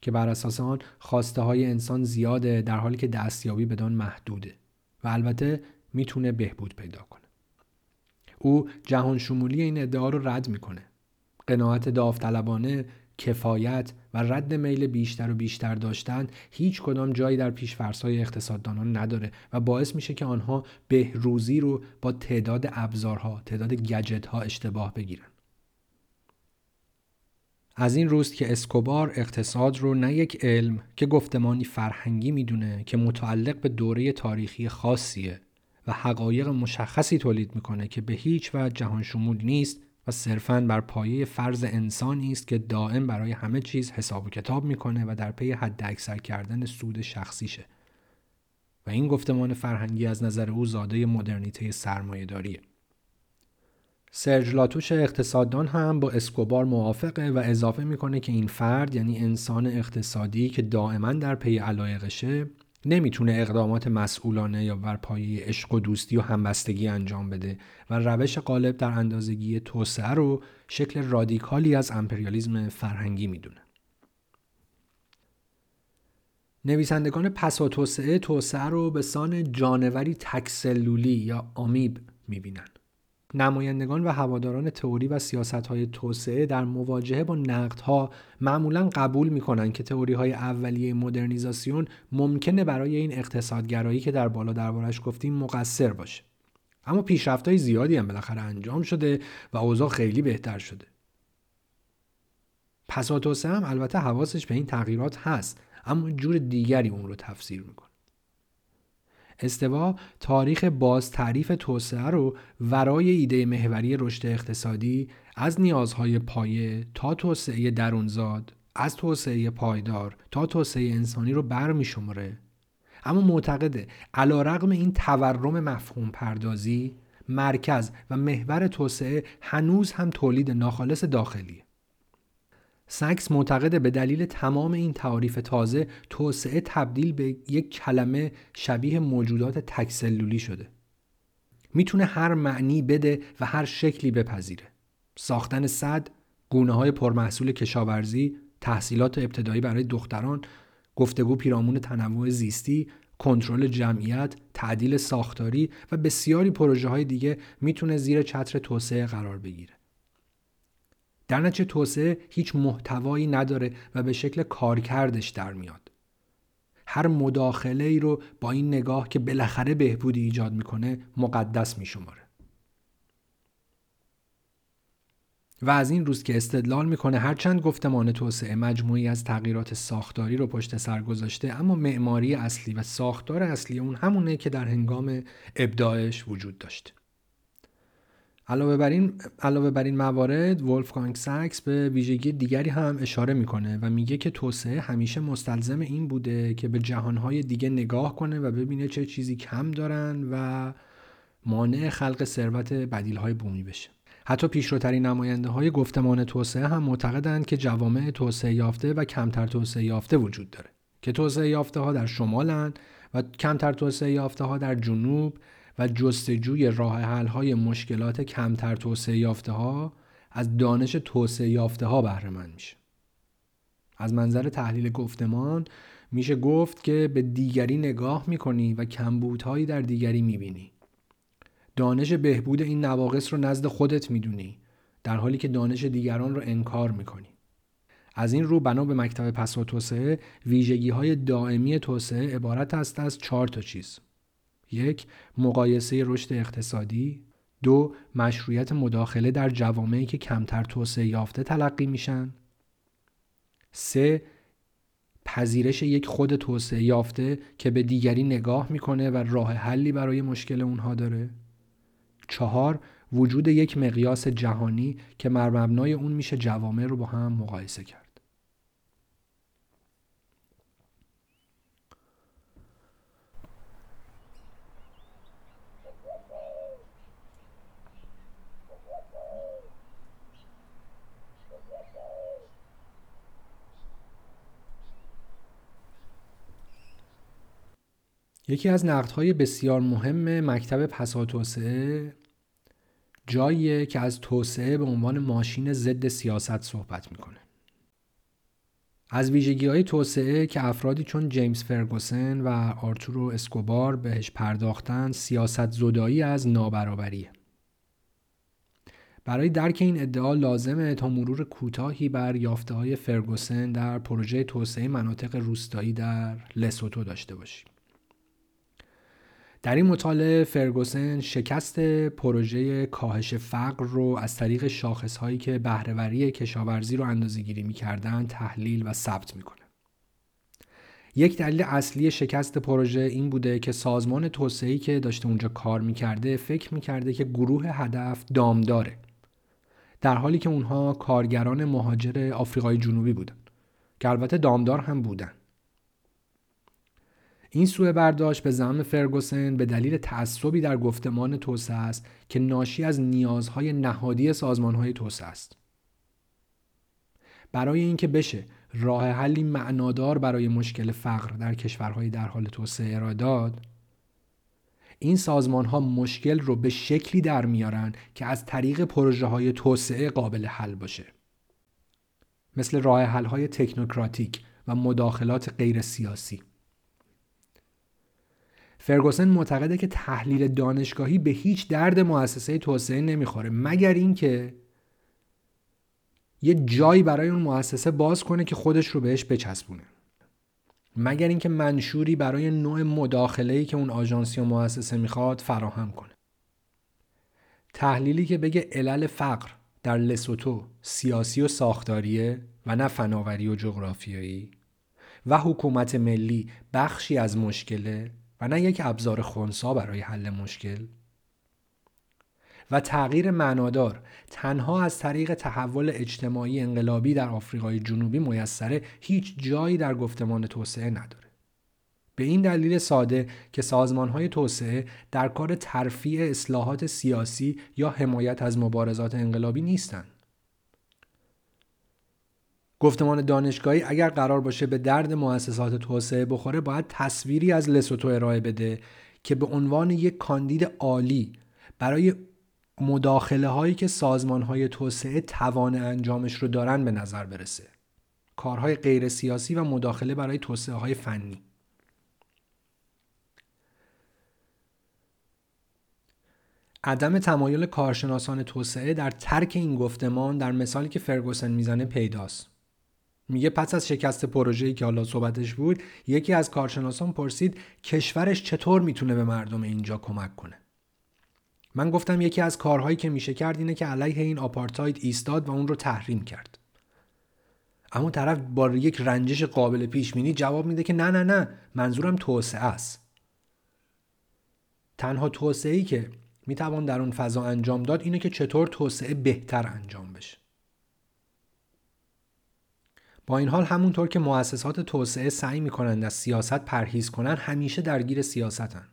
که بر اساس آن خواسته های انسان زیاده در حالی که دستیابی بدان محدوده و البته می‌تونه بهبود پیدا کنه. او جهان شمولی این ادعا رو رد می‌کنه. قناعت داوطلبانه کفایت رد میل بیشتر و بیشتر داشتن هیچ کدام جایی در پیشفرسای اقتصاددانان نداره و باعث میشه که آنها بهروزی رو با تعداد ابزارها تعداد گجت ها اشتباه بگیرن. از این روست که اسکوبار اقتصاد رو نه یک علم که گفتمانی فرهنگی می‌دونه که متعلق به دوره تاریخی خاصیه و حقایق مشخصی تولید می‌کنه که به هیچ وجه جهان شمول نیست و صرفاً بر پایه فرض انسانی است که دائم برای همه چیز حساب و کتاب می‌کنه و در پی حد اکثر کردن سود شخصیشه و این گفتمان فرهنگی از نظر او زاده مدرنیته سرمایه داریه. سرج لاتوش اقتصاددان هم با اسکوبار موافقه و اضافه می‌کنه که این فرد یعنی انسان اقتصادی که دائما در پی علایقشه نمی‌تونه اقدامات مسئولانه یا بر پایه عشق و دوستی و همبستگی انجام بده و روش غالب در اندازگی توسعه رو شکل رادیکالی از امپریالیزم فرهنگی می‌دونه. نویسندگان پسا توسعه توسعه رو به سان جانوری تکسلولی یا آمیب می‌بینن. نمایندگان و هواداران تئوری و سیاست های توسعه در مواجهه با نقدها معمولا قبول می‌کنن که تئوری های اولیه مدرنیزاسیون ممکنه برای این اقتصادگرایی که در بالا دربارش گفتیم مقصر باشه. اما پیشرفت های زیادی هم بالاخره انجام شده و اوضاع خیلی بهتر شده. توسعه هم البته حواسش به این تغییرات هست اما جور دیگری اون رو تفسیر می‌کنه. استوا تاریخ باز تعریف توسعه رو ورای ایده محوری رشد اقتصادی از نیازهای پایه تا توسعه درونزاد از توسعه پایدار تا توسعه انسانی رو برمی شماره اما معتقده علا رقم این تورم مفهوم پردازی مرکز و محور توسعه هنوز هم تولید ناخالص داخلی سکس معتقده به دلیل تمام این تعاریف تازه توسعه تبدیل به یک کلمه شبیه موجودات تکسلولی شده. می‌تونه هر معنی بده و هر شکلی بپذیره. ساختن صد گونه های پرمحصول کشاورزی تحصیلات ابتدایی برای دختران گفتگو پیرامون تنوع زیستی کنترل جمعیت تعدیل ساختاری و بسیاری پروژه های دیگه می‌تونه زیر چتر توسعه قرار بگیره. در نتیجه توسعه هیچ محتوایی نداره و به شکل کارکردش در میاد. هر مداخله ای رو با این نگاه که بالاخره بهبودی ایجاد می‌کنه مقدس میشماره. و از این روز که استدلال می‌کنه هرچند گفتمان توسعه مجموعی از تغییرات ساختاری رو پشت سر گذاشته اما معماری اصلی و ساختار اصلی اون همونه که در هنگام ابداعش وجود داشته علاوه بر این علاوه بر این موارد ولفگانگ ساکس به ویژگی دیگری هم اشاره می‌کنه و میگه که توسعه همیشه مستلزم این بوده که به جهانهای دیگه نگاه کنه و ببینه چه چیزی کم دارن و مانع خلق ثروت بدیلهای بومی بشه. حتی پیشروترین نماینده های گفتمان توسعه هم معتقدند که جوامع توسعه یافته و کمتر توسعه یافته وجود داره که توسعه یافته ها در شمالن و کمتر توسعه یافته ها در جنوب و جستجوی راه حل های مشکلات کمتر توسعه یافته ها از دانش توسعه یافته ها بهره مند میشه. از منظر تحلیل گفتمان میشه گفت که به دیگری نگاه می‌کنی و کمبودهایی در دیگری می‌بینی. دانش بهبود این نواقص رو نزد خودت می‌دونی در حالی که دانش دیگران رو انکار می‌کنی. از این رو بنا به مکتب پسا توسعه ویژگی های دائمی توسعه عبارت است از چهار تا چیز. یک مقایسه رشد اقتصادی. دو مشروعیت مداخله در جوامعی که کمتر توسعه یافته تلقی میشن. سه پذیرش یک خود توسعه یافته که به دیگری نگاه می‌کنه و راه حلی برای مشکل اونها داره. چهار وجود یک مقیاس جهانی که مر مبنای اون میشه جوامع رو با هم مقایسه کرد. یکی از نقدهای بسیار مهم مکتب پسا توسعه جاییه که از توسعه به عنوان ماشین ضد سیاست صحبت می‌کنه. از ویژگی های توسعه که افرادی چون جیمز فرگوسن و آرتورو اسکوبار بهش پرداختن سیاست زدایی از نابرابریه. برای درک این ادعا لازمه تا مرور کوتاهی بر یافته های فرگوسن در پروژه توسعه مناطق روستایی در لسوتو داشته باشیم. در این مطالعه فرگوسن شکست پروژه کاهش فقر رو از طریق شاخص هایی که بهرهوری کشاورزی رو اندازه گیری می‌کردن تحلیل و ثبت می‌کنه. یک دلیل اصلی شکست پروژه این بوده که سازمان توسعه‌ای که داشته اونجا کار می‌کرده فکر می‌کرده که گروه هدف دامداره در حالی که اونها کارگران مهاجر آفریقای جنوبی بودن که البته دامدار هم بودن این سوء برداشت به زمان فرگوسن به دلیل تعصبی در گفتمان توسعه است که ناشی از نیازهای نهادی سازمانهای توسعه است. برای اینکه بشه راه حلی معنادار برای مشکل فقر در کشورهای در حال توسعه ارائه داد این سازمان ها مشکل رو به شکلی در میارن که از طریق پروژه های توسعه قابل حل باشه. مثل راه حل های تکنوکراتیک و مداخلات غیر سیاسی فرگوسن معتقده که تحلیل دانشگاهی به هیچ درد مؤسسه توسعه نمی‌خوره مگر اینکه یه جایی برای اون مؤسسه باز کنه که خودش رو بهش بچسبونه. مگر اینکه منشوری برای نوع مداخله‌ای که اون آژانسی و مؤسسه می‌خواد فراهم کنه. تحلیلی که بگه علل فقر در لسوتو سیاسی و ساختاریه و نه فناوری و جغرافیایی و حکومت ملی بخشی از مشکله و نه یک ابزار خونسا برای حل مشکل. و تغییر معنادار تنها از طریق تحول اجتماعی انقلابی در آفریقای جنوبی میسره هیچ جایی در گفتمان توسعه نداره. به این دلیل ساده که سازمان های توسعه در کار ترفیع اصلاحات سیاسی یا حمایت از مبارزات انقلابی نیستند. گفتمان دانشگاهی اگر قرار باشه به درد مؤسسات توسعه بخوره باید تصویری از لسوتو ارائه بده که به عنوان یک کاندید عالی برای مداخله هایی که سازمان های توسعه توان انجامش رو دارن به نظر برسه. کارهای غیر سیاسی و مداخله برای توسعه های فنی. عدم تمایل کارشناسان توسعه در ترک این گفتمان در مثالی که فرگوسن می‌زنه پیداست. میگه پس از شکست پروژه‌ای که حالا صحبتش بود یکی از کارشناسان پرسید کشورش چطور می‌تونه به مردم اینجا کمک کنه؟ من گفتم یکی از کارهایی که میشه کرد اینه که علیه این آپارتاید ایستاد و اون رو تحریم کرد. اما طرف با یک رنجش قابل پیش بینی جواب میده که نه نه نه منظورم توسعه است. تنها توسعه ای که می‌توان در اون فضا انجام داد اینه که چطور توسعه بهتر انجام بشه. با این حال همونطور که مؤسسات توسعه سعی می‌کنند از سیاست پرهیز کنن همیشه درگیر سیاستن.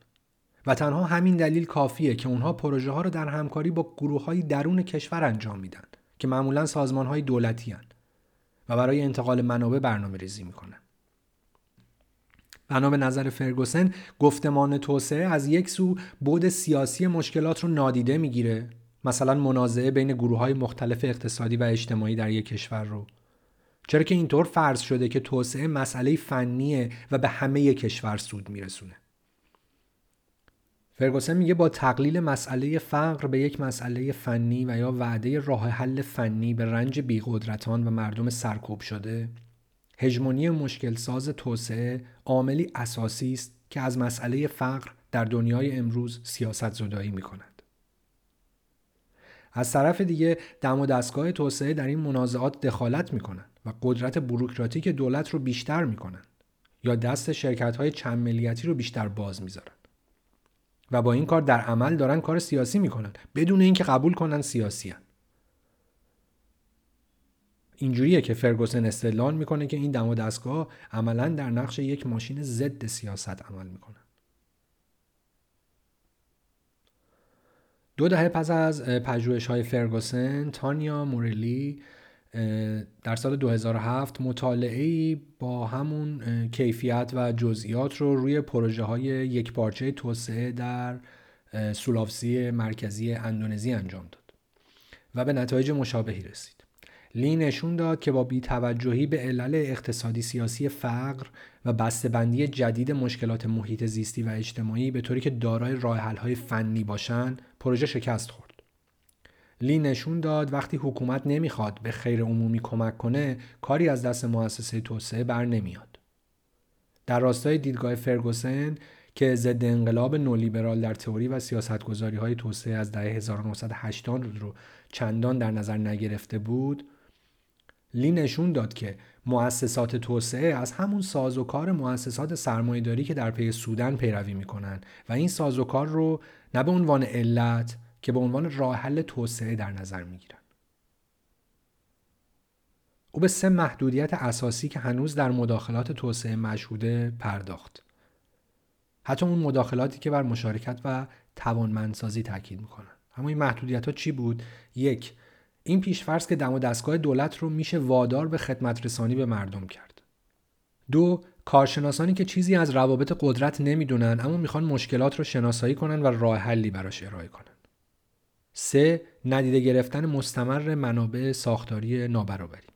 و تنها همین دلیل کافیه که اونها پروژه ها رو در همکاری با گروه های درون کشور انجام میدن که معمولا سازمان های دولتی هن و برای انتقال منابع برنامه ریزی می‌کنن. بنا به نظر فرگوسن گفتمان توسعه از یک سو بود سیاسی مشکلات رو نادیده می‌گیره. مثلا منازعه بین گروه های مختلف اقتصادی و اجتماعی در یک کشور رو. چرا که اینطور فرض شده که توسعه مسئله فنیه و به همه کشور سود میرسونه فرگوسن میگه با تقلیل مسئله فقر به یک مسئله فنی و یا وعده راه حل فنی به رنج بیقدرتان و مردم سرکوب شده هژمونی مشکل ساز توسعه عاملی اساسی است که از مسئله فقر در دنیای امروز سیاست زدایی می کند. از طرف دیگه دم و دستگاه توسعه در این منازعات دخالت می کنند و قدرت بروکراتیک دولت رو بیشتر می کنند یا دست شرکت های چند ملیتی رو بیشتر باز می‌ذارن. و با این کار در عمل دارن کار سیاسی می‌کنن بدون اینکه قبول کنن سیاسی هن. اینجوریه که فرگوسن استدلال می‌کنه که این دم و دستگاه عملا در نقش یک ماشین ضد سیاست عمل می‌کنن دو دهه پس از پژوهش های فرگوسن تانیا موریلی در سال 2007 مطالعه با همون کیفیت و جزئیات رو روی پروژه های یک پارچه توسعه در سولاوسی مرکزی اندونزی انجام داد و به نتایج مشابهی رسید. لی نشون داد که با بیتوجهی به علل اقتصادی سیاسی فقر و بسته‌بندی جدید مشکلات محیط زیستی و اجتماعی به طوری که دارای راه های فنی باشن پروژه شکست خورد. لی نشون داد وقتی حکومت نمی‌خواد به خیر عمومی کمک کنه کاری از دست مؤسسه توسعه بر نمیاد. در راستای دیدگاه فرگوسن که ضد انقلاب نولیبرال در تئوری و سیاستگذاری های توسعه از دهه 1980 رو چندان در نظر نگرفته بود لی نشون داد که مؤسسات توسعه از همون سازوکار مؤسسات سرمایهداری که در پی سودن پیروی می‌کنن و این سازوکار رو نه به عنوان علت که به عنوان راه حل توسعه در نظر می‌گیرن. او به سه محدودیت اساسی که هنوز در مداخلات توسعه مشهوده پرداخت. حتی اون مداخلاتی که بر مشارکت و توانمندسازی تاکید می‌کنن. اما این محدودیت ها چی بود؟ یک این پیشفرض که دم و دستگاه دولت رو میشه وادار به خدمت رسانی به مردم کرد. دو کارشناسانی که چیزی از روابط قدرت نمی‌دونن اما می‌خوان مشکلات رو شناسایی کنن و راه حلی براش ارائه کنن. سه ندیده گرفتن مستمر منابع ساختاری نابرابری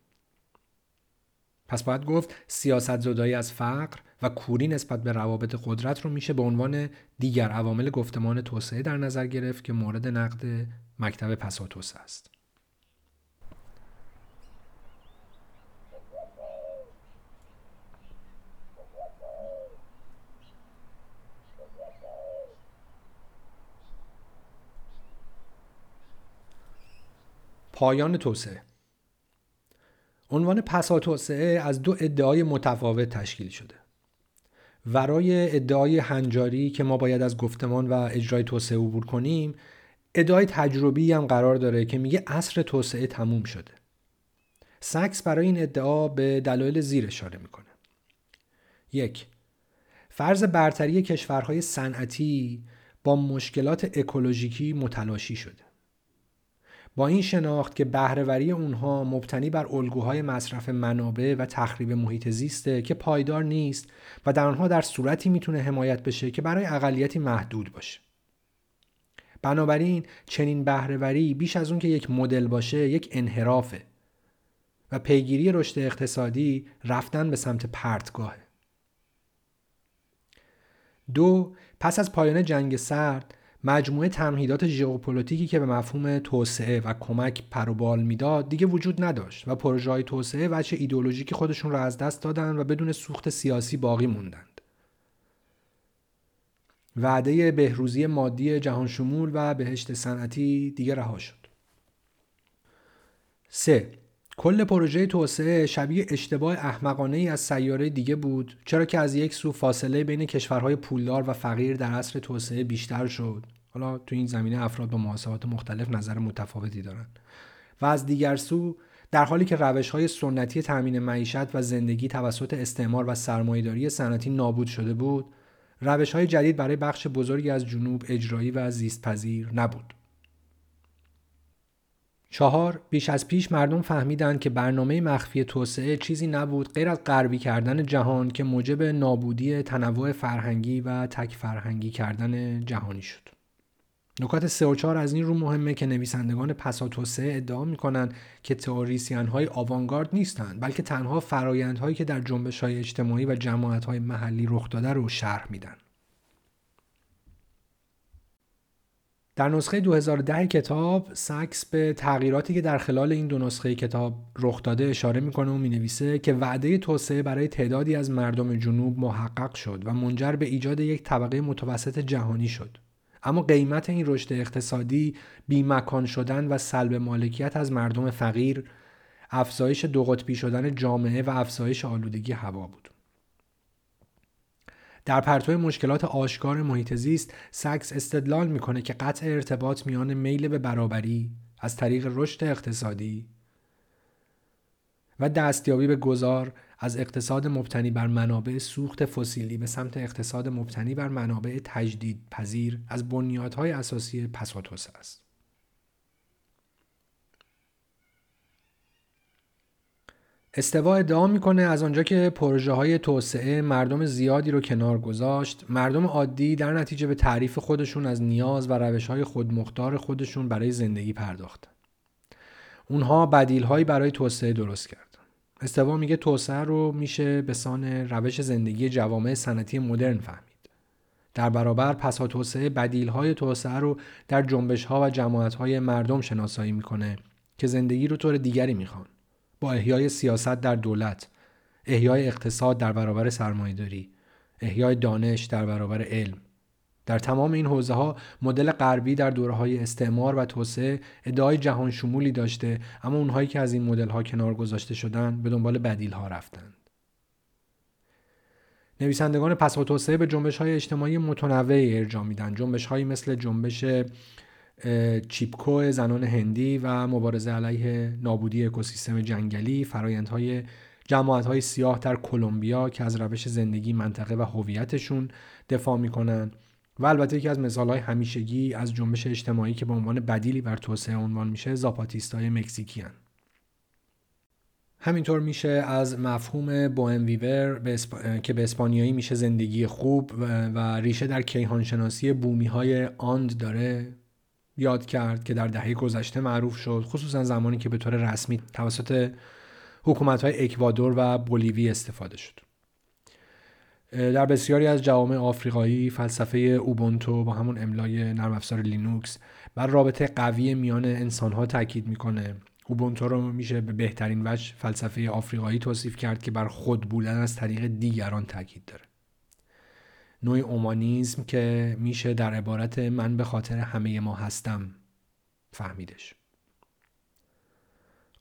پس باید گفت سیاست زدایی از فقر و کوری نسبت به روابط قدرت رو میشه به عنوان دیگر عوامل گفتمان توسعه در نظر گرفت که مورد نقد مکتب پساتوس است. پایان توسعه. عنوان پسا توسعه از دو ادعای متفاوت تشکیل شده. ورای ادعای هنجاری که ما باید از گفتمان و اجرای توسعه عبور کنیم ادعای تجربی هم قرار داره که میگه عصر توسعه تموم شده. سکس برای این ادعا به دلایل زیر اشاره می‌کنه. یک فرض برتری کشورهای صنعتی با مشکلات اکولوژیکی متلاشی شده. با این شناخت که بهرهوری اونها مبتنی بر الگوهای مصرف منابع و تخریب محیط زیسته که پایدار نیست و در آنها در صورتی می‌تونه حمایت بشه که برای اقلیتی محدود باشه. بنابراین چنین بهرهوری بیش از اون که یک مدل باشه یک انحرافه و پیگیری رشد اقتصادی رفتن به سمت پرتگاهه. دو پس از پایان جنگ سرد مجموعه تمهیدات ژئوپلیتیکی که به مفهوم توسعه و کمک پروبال می‌داد دیگه وجود نداشت و پروژه های توسعه وجه ایدولوژیکی خودشون را از دست دادن و بدون سوخت سیاسی باقی موندند. وعده بهروزی مادی جهان شمول و بهشت صنعتی دیگه رها شد. 3. کل پروژه توسعه شبیه اشتباه احمقانه ای از سیاره دیگه بود چرا که از یک سو فاصله بین کشورهای پولدار و فقیر در عصر توسعه بیشتر شد. حالا تو این زمینه افراد با محاسبات مختلف نظر متفاوتی دارند و از دیگر سو در حالی که روش های سنتی تامین معیشت و زندگی توسط استعمار و سرمایهداری صنعتی نابود شده بود روش های جدید برای بخش بزرگی از جنوب اجرایی و زیستپذیر نبود. چهار بیش از پیش مردم فهمیدند که برنامه مخفی توسعه چیزی نبود غیر از غربی کردن جهان که موجب نابودی تنوع فرهنگی و تک فرهنگی کردن جهانی شد. نکات سه و چهار از این رو مهمه که نویسندگان پسا توسعه ادعا می‌کنند که تئوریسین های آوانگارد نیستند بلکه تنها فرایندهایی که در جنبش های اجتماعی و جماعت های محلی رخ داده رو شرح میدن. در نسخه 2010 کتاب ساکس به تغییراتی که در خلال این دو نسخه کتاب رخ داده اشاره می‌کنه و می‌نویسه که وعده توسعه برای تعدادی از مردم جنوب محقق شد و منجر به ایجاد یک طبقه متوسط جهانی شد. اما قیمت این رشد اقتصادی بیمکان شدن و سلب مالکیت از مردم فقیر افزایش دو قطبی شدن جامعه و افزایش آلودگی هوا بود. در پرتو مشکلات آشکار محیط زیست سکس استدلال می‌کنه که قطع ارتباط میان میل به برابری از طریق رشد اقتصادی و دستیابی به گذار از اقتصاد مبتنی بر منابع سوخت فسیلی به سمت اقتصاد مبتنی بر منابع تجدید پذیر از بنیادهای اساسی پساتوس است. استوا ادعا می‌کنه از آنجا که پروژه های توسعه مردم زیادی رو کنار گذاشت. مردم عادی در نتیجه به تعریف خودشون از نیاز و روش های خودمختار خودشون برای زندگی پرداختن اونها بدیل هایی برای توسعه درست کردن استوا میگه توسعه رو میشه به سان روش زندگی جوامع صنعتی مدرن فهمید. در برابر پسا توسعه بدیل های توسعه رو در جنبش ها و جماعت های مردم شناسایی می‌کنه که زندگی رو طور دیگری می‌خوان. با احیای سیاست در دولت احیای اقتصاد در برابر سرمایهداری احیای دانش در برابر علم. در تمام این حوزه ها مدل غربی در دوره های استعمار و توسعه ادعای جهان شمولی داشته اما اونهایی که از این مدل ها کنار گذاشته شدن به دنبال بدیل ها رفتند. نویسندگان پس و توسعه به جنبش های اجتماعی متنوعی ارجاع میدن. جنبش هایی مثل جنبش چیپکو زنان هندی و مبارزه علیه نابودی اکوسیستم جنگلی فرایندهای جماعت های سیاه در کلمبیا که از روش زندگی منطقه و هویتشون دفاع می‌کنن و البته یکی از مثال های همیشگی از جنبش اجتماعی که به عنوان بدیلی بر توسعه عنوان میشه زاپاتیستای مکزیکی هن. همینطور میشه از مفهوم بوهم ویور که به اسپانیایی میشه زندگی خوب و, ریشه در کیهانشناسی بومی های آند داره یاد کرد که در دهه گذشته معروف شد خصوصا زمانی که به طور رسمی توسط حکومت های اکوادور و بولیوی استفاده شد. در بسیاری از جوامع آفریقایی فلسفه اوبونتو با همون املای نرم افزار لینوکس بر رابطه قوی میان انسان ها تاکید می‌کنه. اوبونتو رو میشه به بهترین وجه فلسفه آفریقایی توصیف کرد که بر خود بودن از طریق دیگران تاکید داره. نوعی اومانیزم که میشه در عبارت من به خاطر همه ما هستم فهمیدش.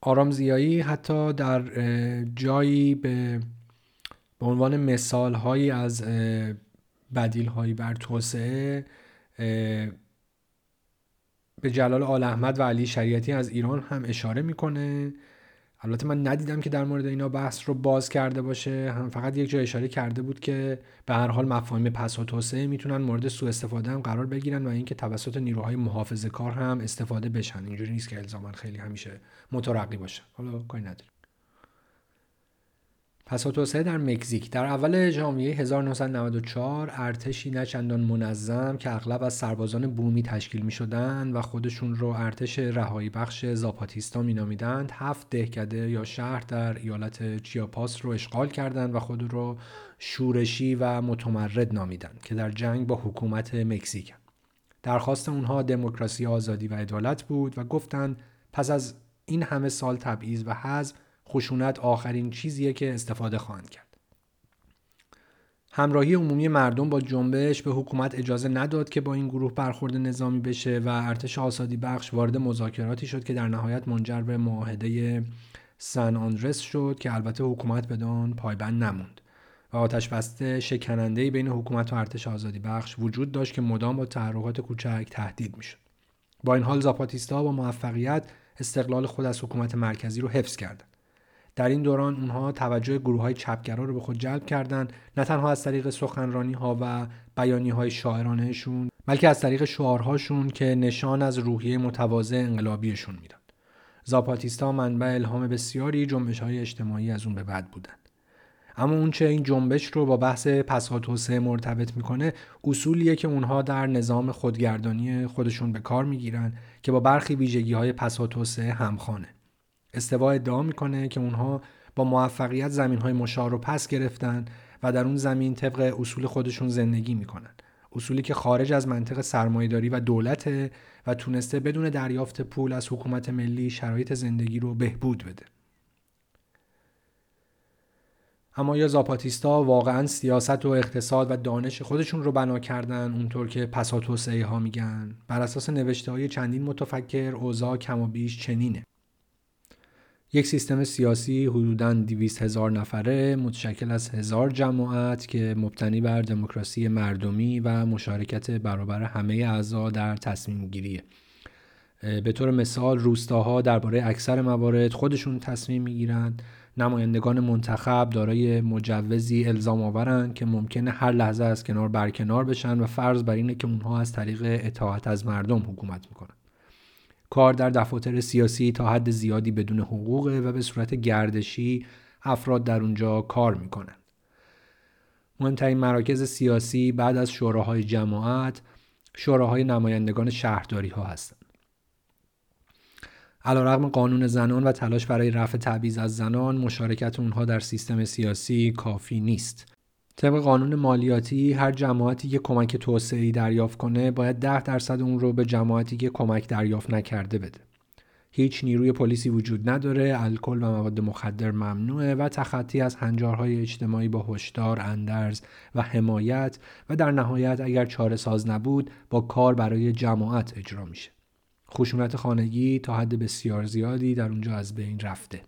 آرامزیایی حتی در جایی به به عنوان مثال هایی از بدیل هایی بر توسعه به جلال آل احمد و علی شریعتی از ایران هم اشاره می‌کنه. البته من ندیدم که در مورد اینا بحث رو باز کرده باشه. هم فقط یک جا اشاره کرده بود که به هر حال مفاهیم پس و توسعه می‌تونن مورد سوء استفاده هم قرار بگیرن و اینکه توسط نیروهای محافظه کار هم استفاده بشن. اینجوری نیست که الزاما خیلی همیشه مترقی باشه. حالا کاری نداریم. پس توسعه در مکزیک. در اول ژانویه 1994 ارتشی نچندان منظم که اغلب از سربازان بومی تشکیل می شدن و خودشون رو ارتش رهایی بخش زاپاتیستا می نامیدند هفت دهکده یا شهر در ایالت چیاپاس رو اشغال کردند و خود رو شورشی و متمرد نامیدند که در جنگ با حکومت مکزیک. درخواست اونها دموکراسی آزادی و عدالت بود و گفتند پس از این همه سال تبعیض و حذف خشونت آخرین چیزیه که استفاده خواهند کرد. همراهی عمومی مردم با جنبش به حکومت اجازه نداد که با این گروه برخورد نظامی بشه و ارتش آزادی بخش وارد مذاکراتی شد که در نهایت منجر به معاهده سن آندرس شد که البته حکومت بدان پایبند نموند و آتش بسته شکننده بین حکومت و ارتش آزادی بخش وجود داشت که مدام با تحرکات کوچک تهدید می‌شد. با این حال زاپاتیستا با موفقیت استقلال خود از حکومت مرکزی رو حفظ کردند. در این دوران اونها توجه گروه های چپگرا رو به خود جلب کردند نه تنها از طریق سخنرانی ها و بیانی های شاعرانهشون بلکه از طریق شعارهاشون که نشان از روحیه متواضع انقلابیشون می‌داد. زاپاتیستا منبع الهام بسیاری جنبش های اجتماعی از اون به بعد بودند اما اون چه این جنبش رو با بحث پسها توسعه مرتبط می‌کنه اصولیه که اونها در نظام خودگردانی خودشون به کار می‌گیرن که با برخی ویژگی های پسها توسعه همخانه استوا ادعا می‌کنه که اونها با موفقیت زمین های مشار رو پس گرفتن و در اون زمین طبق اصول خودشون زندگی می‌کنن. اصولی که خارج از منطق سرمایهداری و دولت و تونسته بدون دریافت پول از حکومت ملی شرایط زندگی رو بهبود بده. اما یا زاپاتیستا واقعا سیاست و اقتصاد و دانش خودشون رو بنا کردن اونطور که پسا توسعه ها میگن. بر اساس نوشته های چندین متفکر اوضاع کم و بیش چنینه. یک سیستم سیاسی حدوداً 200 هزار نفره متشکل از هزار جماعت که مبتنی بر دموکراسی مردمی و مشارکت برابر همه اعضا در تصمیم گیریه. به طور مثال روستاها درباره اکثر موارد خودشون تصمیم می‌گیرند نمایندگان منتخب دارای مجوزی الزام آورند که ممکنه هر لحظه از کنار برکنار بشن و فرض بر اینه که اونها از طریق اطاعت از مردم حکومت می‌کنن کار در دفاتر سیاسی تا حد زیادی بدون حقوقه و به صورت گردشی افراد در اونجا کار می‌کنند. مهمترین مراکز سیاسی بعد از شوراهای جماعت شوراهای نمایندگان شهرداری ها هستند. علیرغم قانون زنان و تلاش برای رفع تبعیض از زنان مشارکت اونها در سیستم سیاسی کافی نیست طبق قانون مالیاتی هر جماعتی که کمک توسعه دریافت کنه باید ده درصد اون رو به جماعتی که کمک دریافت نکرده بده. هیچ نیروی پلیسی وجود نداره، الکل و مواد مخدر ممنوعه و تخطی از هنجارهای اجتماعی با هشدار، اندرز و حمایت و در نهایت اگر چاره ساز نبود با کار برای جماعت اجرا میشه. خشونت خانگی تا حد بسیار زیادی در اونجا از بین رفته.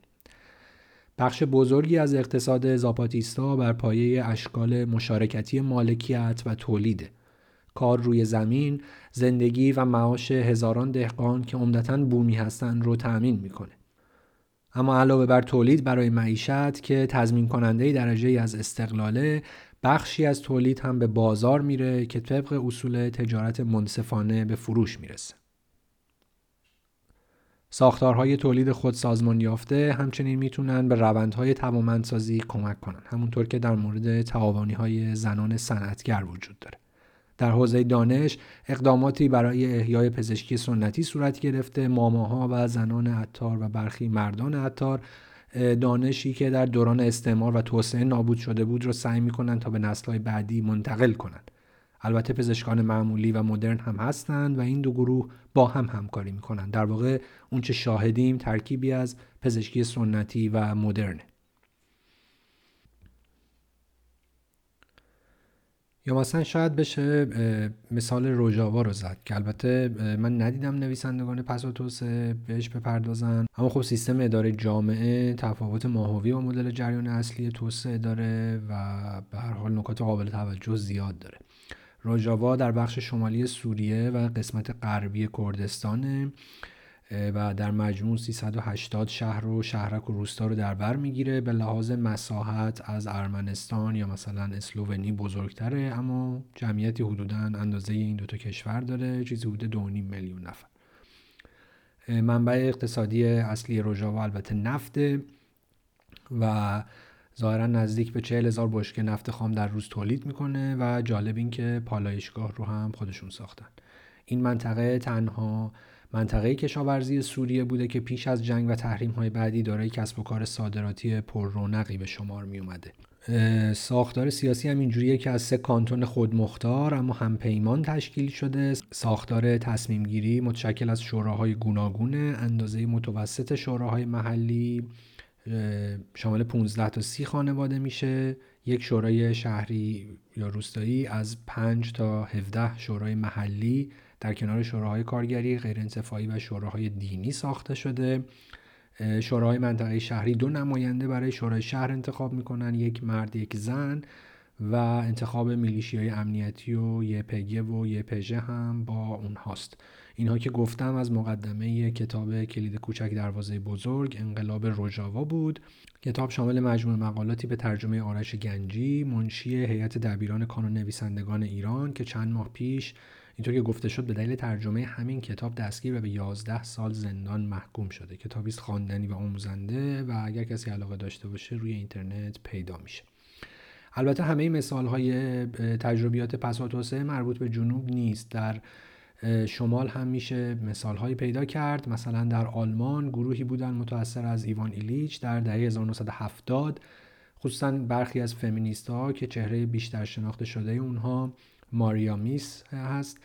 بخش بزرگی از اقتصاد زاپاتیستا بر پایه اشکال مشارکتی مالکیت و تولیده. کار روی زمین، زندگی و معاش هزاران دهقان که عمدتا بومی هستند رو تأمین می‌کنه. اما علاوه بر تولید برای معیشت که تضمین کننده درجه از استقلاله بخشی از تولید هم به بازار میره که طبق اصول تجارت منصفانه به فروش می‌رسه. ساختارهای تولید خود سازمان یافته همچنین می‌تونن به روندهای توامندسازی کمک کنن. همونطور که در مورد تعاونی های زنان صنعتگر وجود داره. در حوزه دانش اقداماتی برای احیای پزشکی سنتی صورت گرفته. ماماها و زنان عطار و برخی مردان عطار دانشی که در دوران استعمار و توسعه نابود شده بود رو سعی می‌کنن تا به نسلهای بعدی منتقل کنند البته پزشکان معمولی و مدرن هم هستند و این دو گروه با هم همکاری می‌کنند. در واقع اونچه شاهدیم ترکیبی از پزشکی سنتی و مدرنه. یا مثلا شاید بشه مثال روژاوا رو زد که البته من ندیدم نویسندگان پس و توسعه بهش بپردازن. اما خب سیستم اداره جامعه تفاوت ماهوی با مدل جریان اصلی توسعه داره و به هر حال نکات قابل توجه زیاد داره. روژاوا در بخش شمالی سوریه و قسمت غربی کردستان و در مجموع 380 شهر و شهرک و روستا رو در بر می‌گیره. به لحاظ مساحت از ارمنستان یا مثلا اسلوونی بزرگتره اما جمعیتی حدودا اندازه این دوتا کشور داره چیزی حدود 2.5 میلیون نفر. منبع اقتصادی اصلی روژاوا البته نفته و ظاهرا نزدیک به چهل هزار بشکه نفت خام در روز تولید می‌کنه و جالب این که پالایشگاه رو هم خودشون ساختن. این منطقه تنها منطقه کشاورزی سوریه بوده که پیش از جنگ و تحریم های بعدی دارای کسب و کار صادراتی پر رونقی به شمار می اومده. ساختار سیاسی هم اینجوریه که از سه کانتون خودمختار اما همپیمان تشکیل شده. ساختار تصمیم گیری متشکل از شوراهای گوناگون اندازه متوسط شوراهای محلی. شامل 15 تا 30 خانواده میشه. یک شورای شهری یا روستایی از 5 تا 17 شورای محلی در کنار شوراهای کارگری غیرانتفاعی و شوراهای دینی ساخته شده. شوراهای منطقه شهری دو نماینده برای شورای شهر انتخاب می‌کنن یک مرد یک زن و انتخاب میلیشی های امنیتی و یه پگه و یه پژه هم با اونهاست. اینها که گفتم از مقدمه کتاب کلید کوچک دروازه بزرگ انقلاب روژاوا بود. کتاب شامل مجموع مقالاتی به ترجمه آرش گنجی منشی هیئت دبیران کانون نویسندگان ایران که چند ماه پیش اینطور که گفته شد به دلیل ترجمه همین کتاب دستگیر و به 11 سال زندان محکوم شده. کتابی است خواندنی و آموزنده و اگر کسی علاقه داشته باشه روی اینترنت پیدا میشه. البته همه مثال های تجربیات پس توسعه مربوط به جنوب نیست. در شمال هم میشه مثال هایی پیدا کرد. مثلا در آلمان گروهی بودن متأثر از ایوان ایلیچ. در دهه 1970 خصوصا برخی از فمینیست ها که چهره بیشتر شناخته شده اونها ماریا میس هست.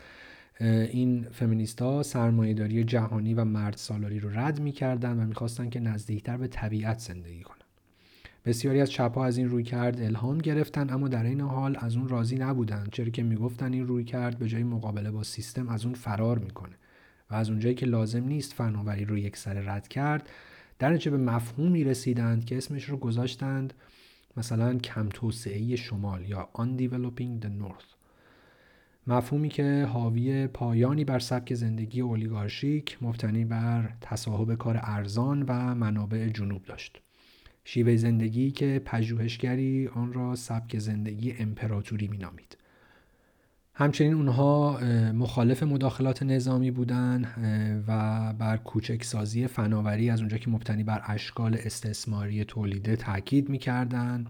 این فمینیستا سرمایهداری جهانی و مرد سالاری رو رد می‌کردن و می‌خواستن که نزدیکتر به طبیعت زندگی کنن. بسیاری از چپها از این روی کرد الهام گرفتن اما در این حال از اون راضی نبودن چرا که می‌گفتن این روی کرد به جای مقابله با سیستم از اون فرار می‌کنه و از اونجایی که لازم نیست فناوری رو یک سر رد کرد در به مفهومی رسیدند که اسمش رو گذاشتند مثلا کم توسعه شمال یا undeveloping the north. مفهومی که حاوی پایانی بر سبک زندگی اولیگارشیک مبتنی بر تصاحب کار ارزان و منابع جنوب داشت. شیوه زندگی که پژوهشگری آن را سبک زندگی امپراتوری مینامید. همچنین اونها مخالف مداخلات نظامی بودند و بر کوچک سازی فناوری از اونجا که مبتنی بر اشکال استثماری تولیده تاکید می‌کردند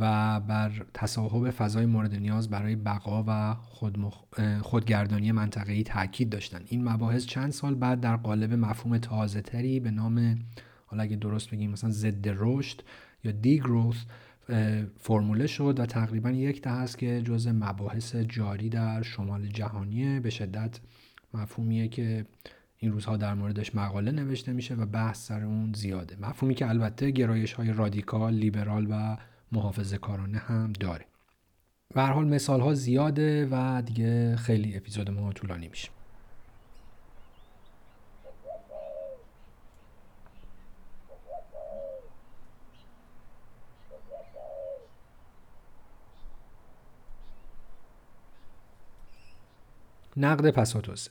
و بر تصاحب فضای مورد نیاز برای بقا و خودمخ... خودگردانی منطقه‌ای تاکید داشتند این مباحث چند سال بعد در قالب مفهوم تازه تری به نام حالا اگه درست بگیم مثلا ضد رشد یا دیگروث فرموله شد و تقریبا یک ده است که جز مباحث جاری در شمال جهانیه. به شدت مفهومیه که این روزها در موردش مقاله نوشته میشه و بحث سر اون زیاده. مفهومی که البته گرایش های رادیکال، لیبرال و محافظه کارانه هم داره. هر حال مثال ها زیاده و دیگه خیلی اپیزود ما طولانی میشه. نقد پساتوسه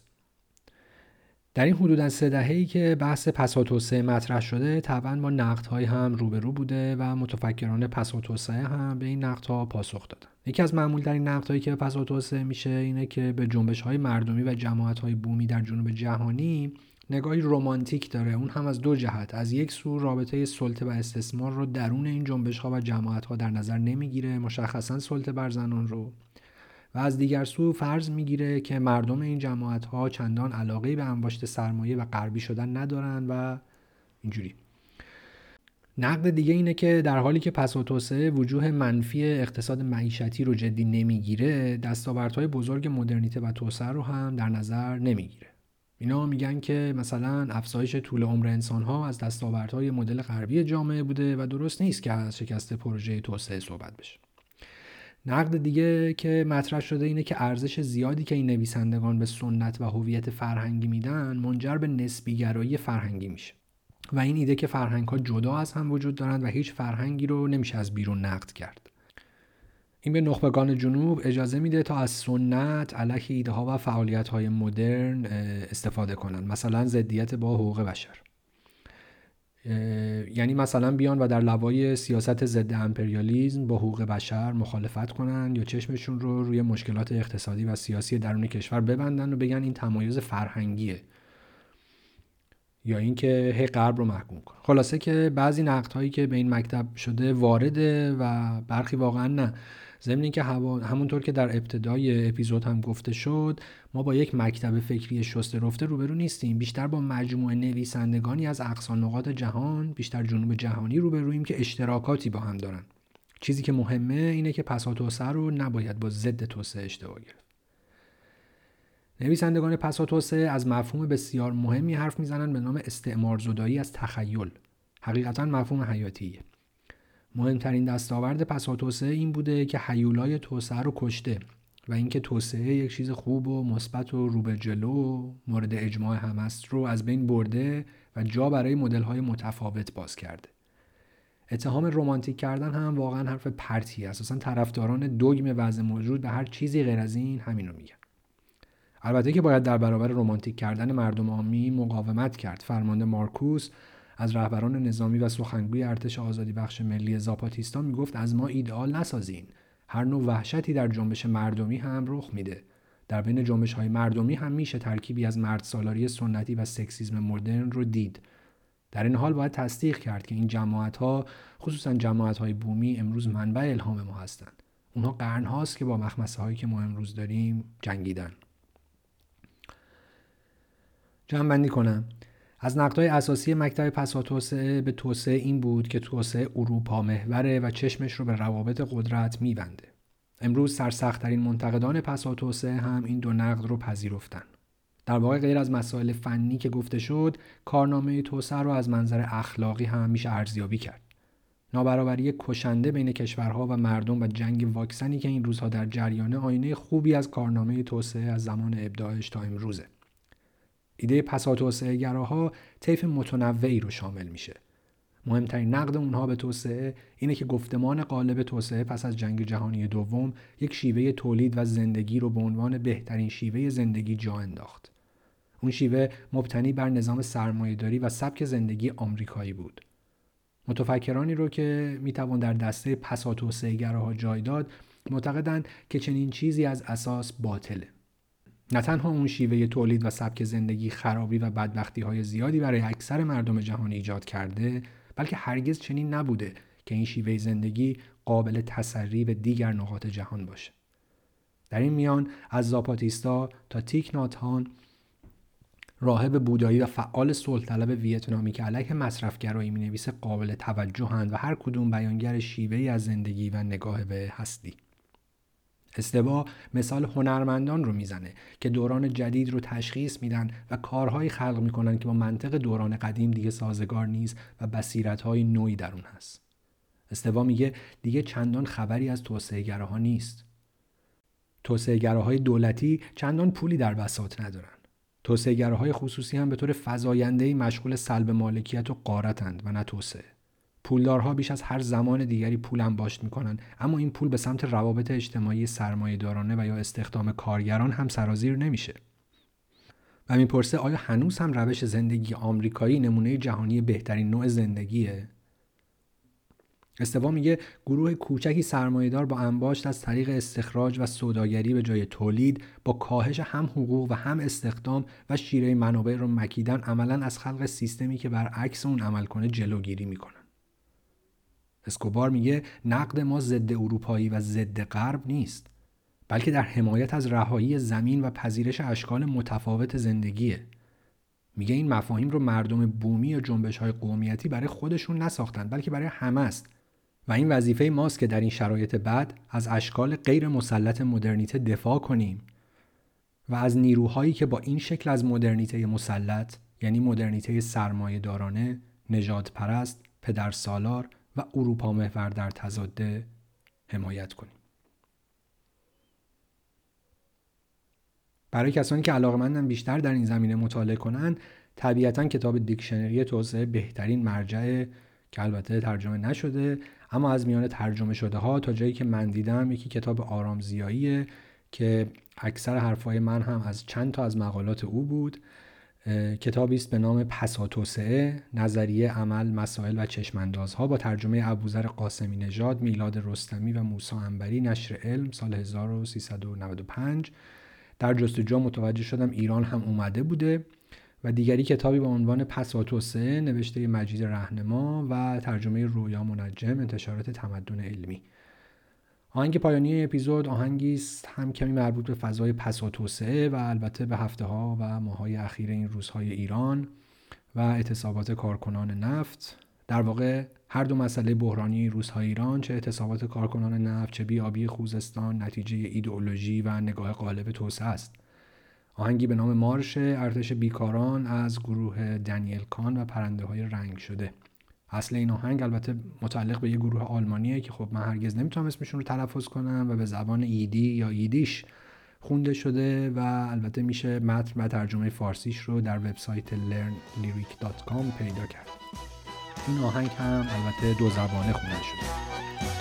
در این حدودا سه دهه‌ای که بحث پساتوسه مطرح شده طبعا با نقدهای هم روبرو بوده و متفکران پساتوسه هم به این نقدها پاسخ دادن. یکی از معمول در این نقدهایی که پساتوسه میشه اینه که به جنبش های مردمی و جماعت های بومی در جنوب جهانی نگاهی رومانتیک داره. اون هم از دو جهت. از یک سو رابطه سلطه و استثمار رو درون این جنبش ها و جماعت ها در نظر نمی‌گیره. مشخصا سلطه بر زنان رو. و از دیگر سو فرض می‌گیره که مردم این جماعت ها چندان علاقه به انباشت سرمایه و غربی شدن ندارن و اینجوری. نقد دیگه اینه که در حالی که پس و توسعه وجوه منفی اقتصاد معیشتی رو جدی نمی‌گیره دستاوردهای بزرگ مدرنیته و توسعه رو هم در نظر نمی‌گیره. اینا میگن که مثلا افزایش طول عمر انسان ها از دستاوردهای مدل غربی جامعه بوده و درست نیست که از شکست پروژه توسعه صحبت بشه. نقد دیگه که مطرح شده اینه که ارزش زیادی که این نویسندگان به سنت و هویت فرهنگی میدن منجر به نسبیگرایی فرهنگی میشه. و این ایده که فرهنگ ها جدا از هم وجود دارند و هیچ فرهنگی رو نمیشه از بیرون نقد کرد. این به نخبگان جنوب اجازه میده تا از سنت علیه ایده ها و فعالیت های مدرن استفاده کنن مثلا ضدیت با حقوق بشر. یعنی مثلا بیان و در لوای سیاست ضد امپریالیزم با حقوق بشر مخالفت کنن یا چشمشون رو روی مشکلات اقتصادی و سیاسی درون کشور ببندن و بگن این تمایز فرهنگیه یا اینکه هی غرب رو محکوم کن خلاصه که بعضی نقد هایی که به این مکتب شده وارده و برخی واقعا نه. ضمن اینکه همونطور که در ابتدای اپیزود هم گفته شد ما با یک مکتب فکری شسته رفته روبرو نیستیم. بیشتر با مجموعه نویسندگانی از اقصا نقاط جهان بیشتر جنوب جهانی روبرویم که اشتراکاتی با هم دارن. چیزی که مهمه اینه که پسا توسعه رو نباید با ضد توسعه اشتباه گرفت. نویسندگان پسا توسعه از مفهوم بسیار مهمی حرف می‌زنن به نام استعمار زدایی از تخیل. حقیقتا مفهوم حیاتیه. مهمترین دستاورد پسا توسعه این بوده که حیولای توسعه رو کشته و اینکه توسعه یک چیز خوب و مثبت و رو به جلو مورد اجماع هم است رو از بین برده و جا برای مدل متفاوت باز کرده. اتهام رومانتیک کردن هم واقعا حرف پرتی است. اصلا طرفداران دوگم وضع موجود به هر چیزی غیر از این همین رو میگن. البته که باید در برابر رومانتیک کردن مردم عامی مقاومت کرد. فرمانده مارکوس از رهبران نظامی و سخنگوی ارتش آزادی بخش ملی زاپاتیستا می‌گفت از ما ایدئال نسازین. هر نوع وحشتی در جنبش مردمی هم رخ میده. در بین جنبش های مردمی هم میشه ترکیبی از مرد سالاری سنتی و سکسیزم مدرن رو دید. در این حال باید تصدیق کرد که این جماعت ها خصوصا جماعت های بومی امروز منبع الهام ما هستند. اونها قرن هاست که با مخمسه هایی که ما امروز داریم جنگیدن. جمع بندی کنم. از نقدهای اساسی مکتب پسا توسعه به توسعه این بود که توسعه اروپا محوره و چشمش رو به روابط قدرت میبنده. امروز سرسختترین منتقدان پسا توسعه هم این دو نقد رو پذیرفتن. در واقع غیر از مسائل فنی که گفته شد، کارنامه توسعه رو از منظر اخلاقی هم میشه ارزیابی کرد. نابرابری کشنده بین کشورها و مردم و جنگ واکسنی که این روزها در جریان آینه خوبی از کارنامه توسعه از زمان ابداعش تا امروزه. ایده پسا توسعه گراها طیف متنوعی رو شامل میشه مهمترین نقد اونها به توسعه اینه که گفتمان قالب توسعه پس از جنگ جهانی دوم یک شیوه تولید و زندگی رو به عنوان بهترین شیوه زندگی جا انداخت. اون شیوه مبتنی بر نظام سرمایهداری و سبک زندگی آمریکایی بود. متفکرانی رو که می‌توان در دسته پسا توسعه گراها جای داد معتقدند که چنین چیزی از اساس باطله. نه تنها اون شیوه تولید و سبک زندگی خرابی و بدبختی های زیادی برای اکثر مردم جهان ایجاد کرده بلکه هرگز چنین نبوده که این شیوه زندگی قابل تسری به دیگر نقاط جهان باشه. در این میان از زاپاتیستا تا تیک ناتان راهب بودایی و فعال صلح طلب ویتنامی که علیه مصرفگرایی می نویسه قابل توجهند و هر کدوم بیانگر شیوهی از زندگی و نگاه به هستی. استوا مثال هنرمندان رو می‌زنه که دوران جدید رو تشخیص میدن و کارهایی خلق می‌کنن که با منطق دوران قدیم دیگه سازگار نیست و بصیرتهای نوعی در اون هست. استوا میگه دیگه چندان خبری از توسعه ها نیست. توسعه های دولتی چندان پولی در بساط ندارن. توسعه های خصوصی هم به طور فزاینده مشغول سلب مالکیت و قارتند و نه توسعه. پولدارها بیش از هر زمان دیگری پول انباشت می‌کنن. اما این پول به سمت روابط اجتماعی سرمایهدارانه و یا استخدام کارگران هم سرازیر نمیشه. و می‌پرسه آیا هنوز هم روش زندگی آمریکایی نمونه جهانی بهترین نوع زندگیه؟ استوا میگه گروه کوچکی سرمایهدار با انباشت از طریق استخراج و سوداگری به جای تولید با کاهش هم حقوق و هم استخدام و شیره منابع رو مکیدن عملا از خلق سیستمی که برعکس اون عمل کنه جلوگیری می‌کنن اسکوبار میگه نقد ما ضد اروپایی و ضد غرب نیست بلکه در حمایت از رهایی زمین و پذیرش اشکال متفاوت زندگیه. میگه این مفاهیم رو مردم بومی و جنبش های قومیتی برای خودشون نساختن بلکه برای همه است. و این وظیفه ماست که در این شرایط بعد از اشکال غیر مسلط مدرنیته دفاع کنیم. و از نیروهایی که با این شکل از مدرنیته مسلط یعنی مدرنیته سرمایه دارانه، نجات پرست، پدر سالار و اروپا محور در تضاده حمایت کنیم. برای کسانی که علاقمندن بیشتر در این زمینه مطالعه کنند طبیعتا کتاب دیکشنری توسعه بهترین مرجع که البته ترجمه نشده اما از میان ترجمه شده ها تا جایی که من دیدم یکی کتاب آرامزیاییه که اکثر حرفای من هم از چند تا از مقالات او بود. کتابی است به نام پساتوسعه نظریه عمل مسائل و چشماندازها با ترجمه ابوذر قاسمی نژاد میلاد رستمی و موسا انبری نشر علم سال 1395 در جستجو متوجه شدم ایران هم اومده بوده و دیگری کتابی با عنوان پساتوسعه نوشته مجید رهنما و ترجمه رویا منجم انتشارات تمدن علمی. آهنگ پایانی اپیزود آهنگی است هم کمی مربوط به فضای پس و توسعه و البته به هفته ها و ماهای اخیر این روزهای ایران و اعتصابات کارکنان نفت. در واقع هر دو مسئله بحرانی روزهای ایران چه اعتصابات کارکنان نفت چه بیابی خوزستان نتیجه ایدئولوژی و نگاه قالب توسعه است. آهنگی به نام مارش ارتش بیکاران از گروه دنیل کان و پرنده های رنگ شده. اصل این آهنگ البته متعلق به یه گروه آلمانیه که خب من هرگز نمی‌تونم اسمشون رو تلفظ کنم و به زبان ایدی یا ایدیش خونده شده و البته میشه متن و ترجمه فارسیش رو در وبسایت learnlyric.com پیدا کرد. این آهنگ هم البته دو زبانه خونده شده.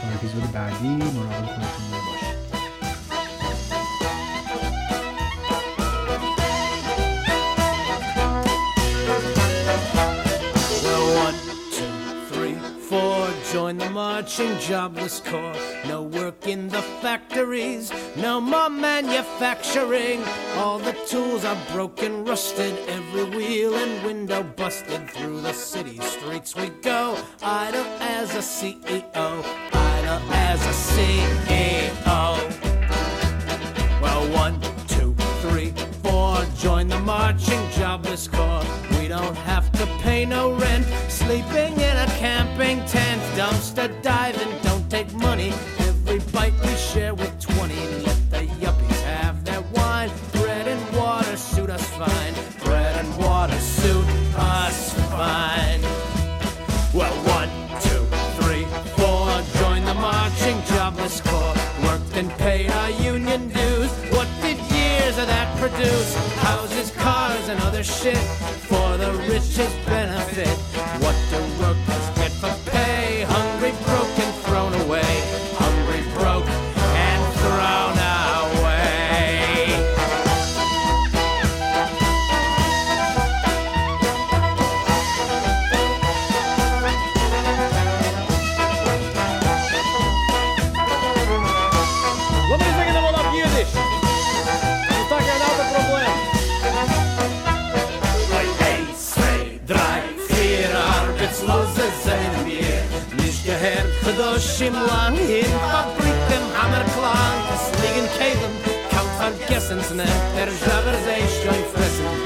تا اپیزود بعدی مراقب خودتون باشید. Join the marching jobless corps. No work in the factories, no more manufacturing. All the tools are broken, rusted, every wheel and window busted. Through the city streets we go, idle as a CEO, idle as a CEO. Well, one, four, join the marching jobless corps. We don't have to pay no rent, sleeping in a camping tent, dumpster diving, don't take money. Every bite we share with 20. Let the yuppies have their wine. Bread and water suit us fine. Bread and water suit us fine. Well, one, two, three, four. Join the marching jobless corps. Worked and paid our produce? Houses, cars, and other shit for the richest benefit. Kedoshim lang in Fabrik dem Hammerklang. Es liegen Keilen, kaum vergessen's nicht. Der Jabber sei schon fressen,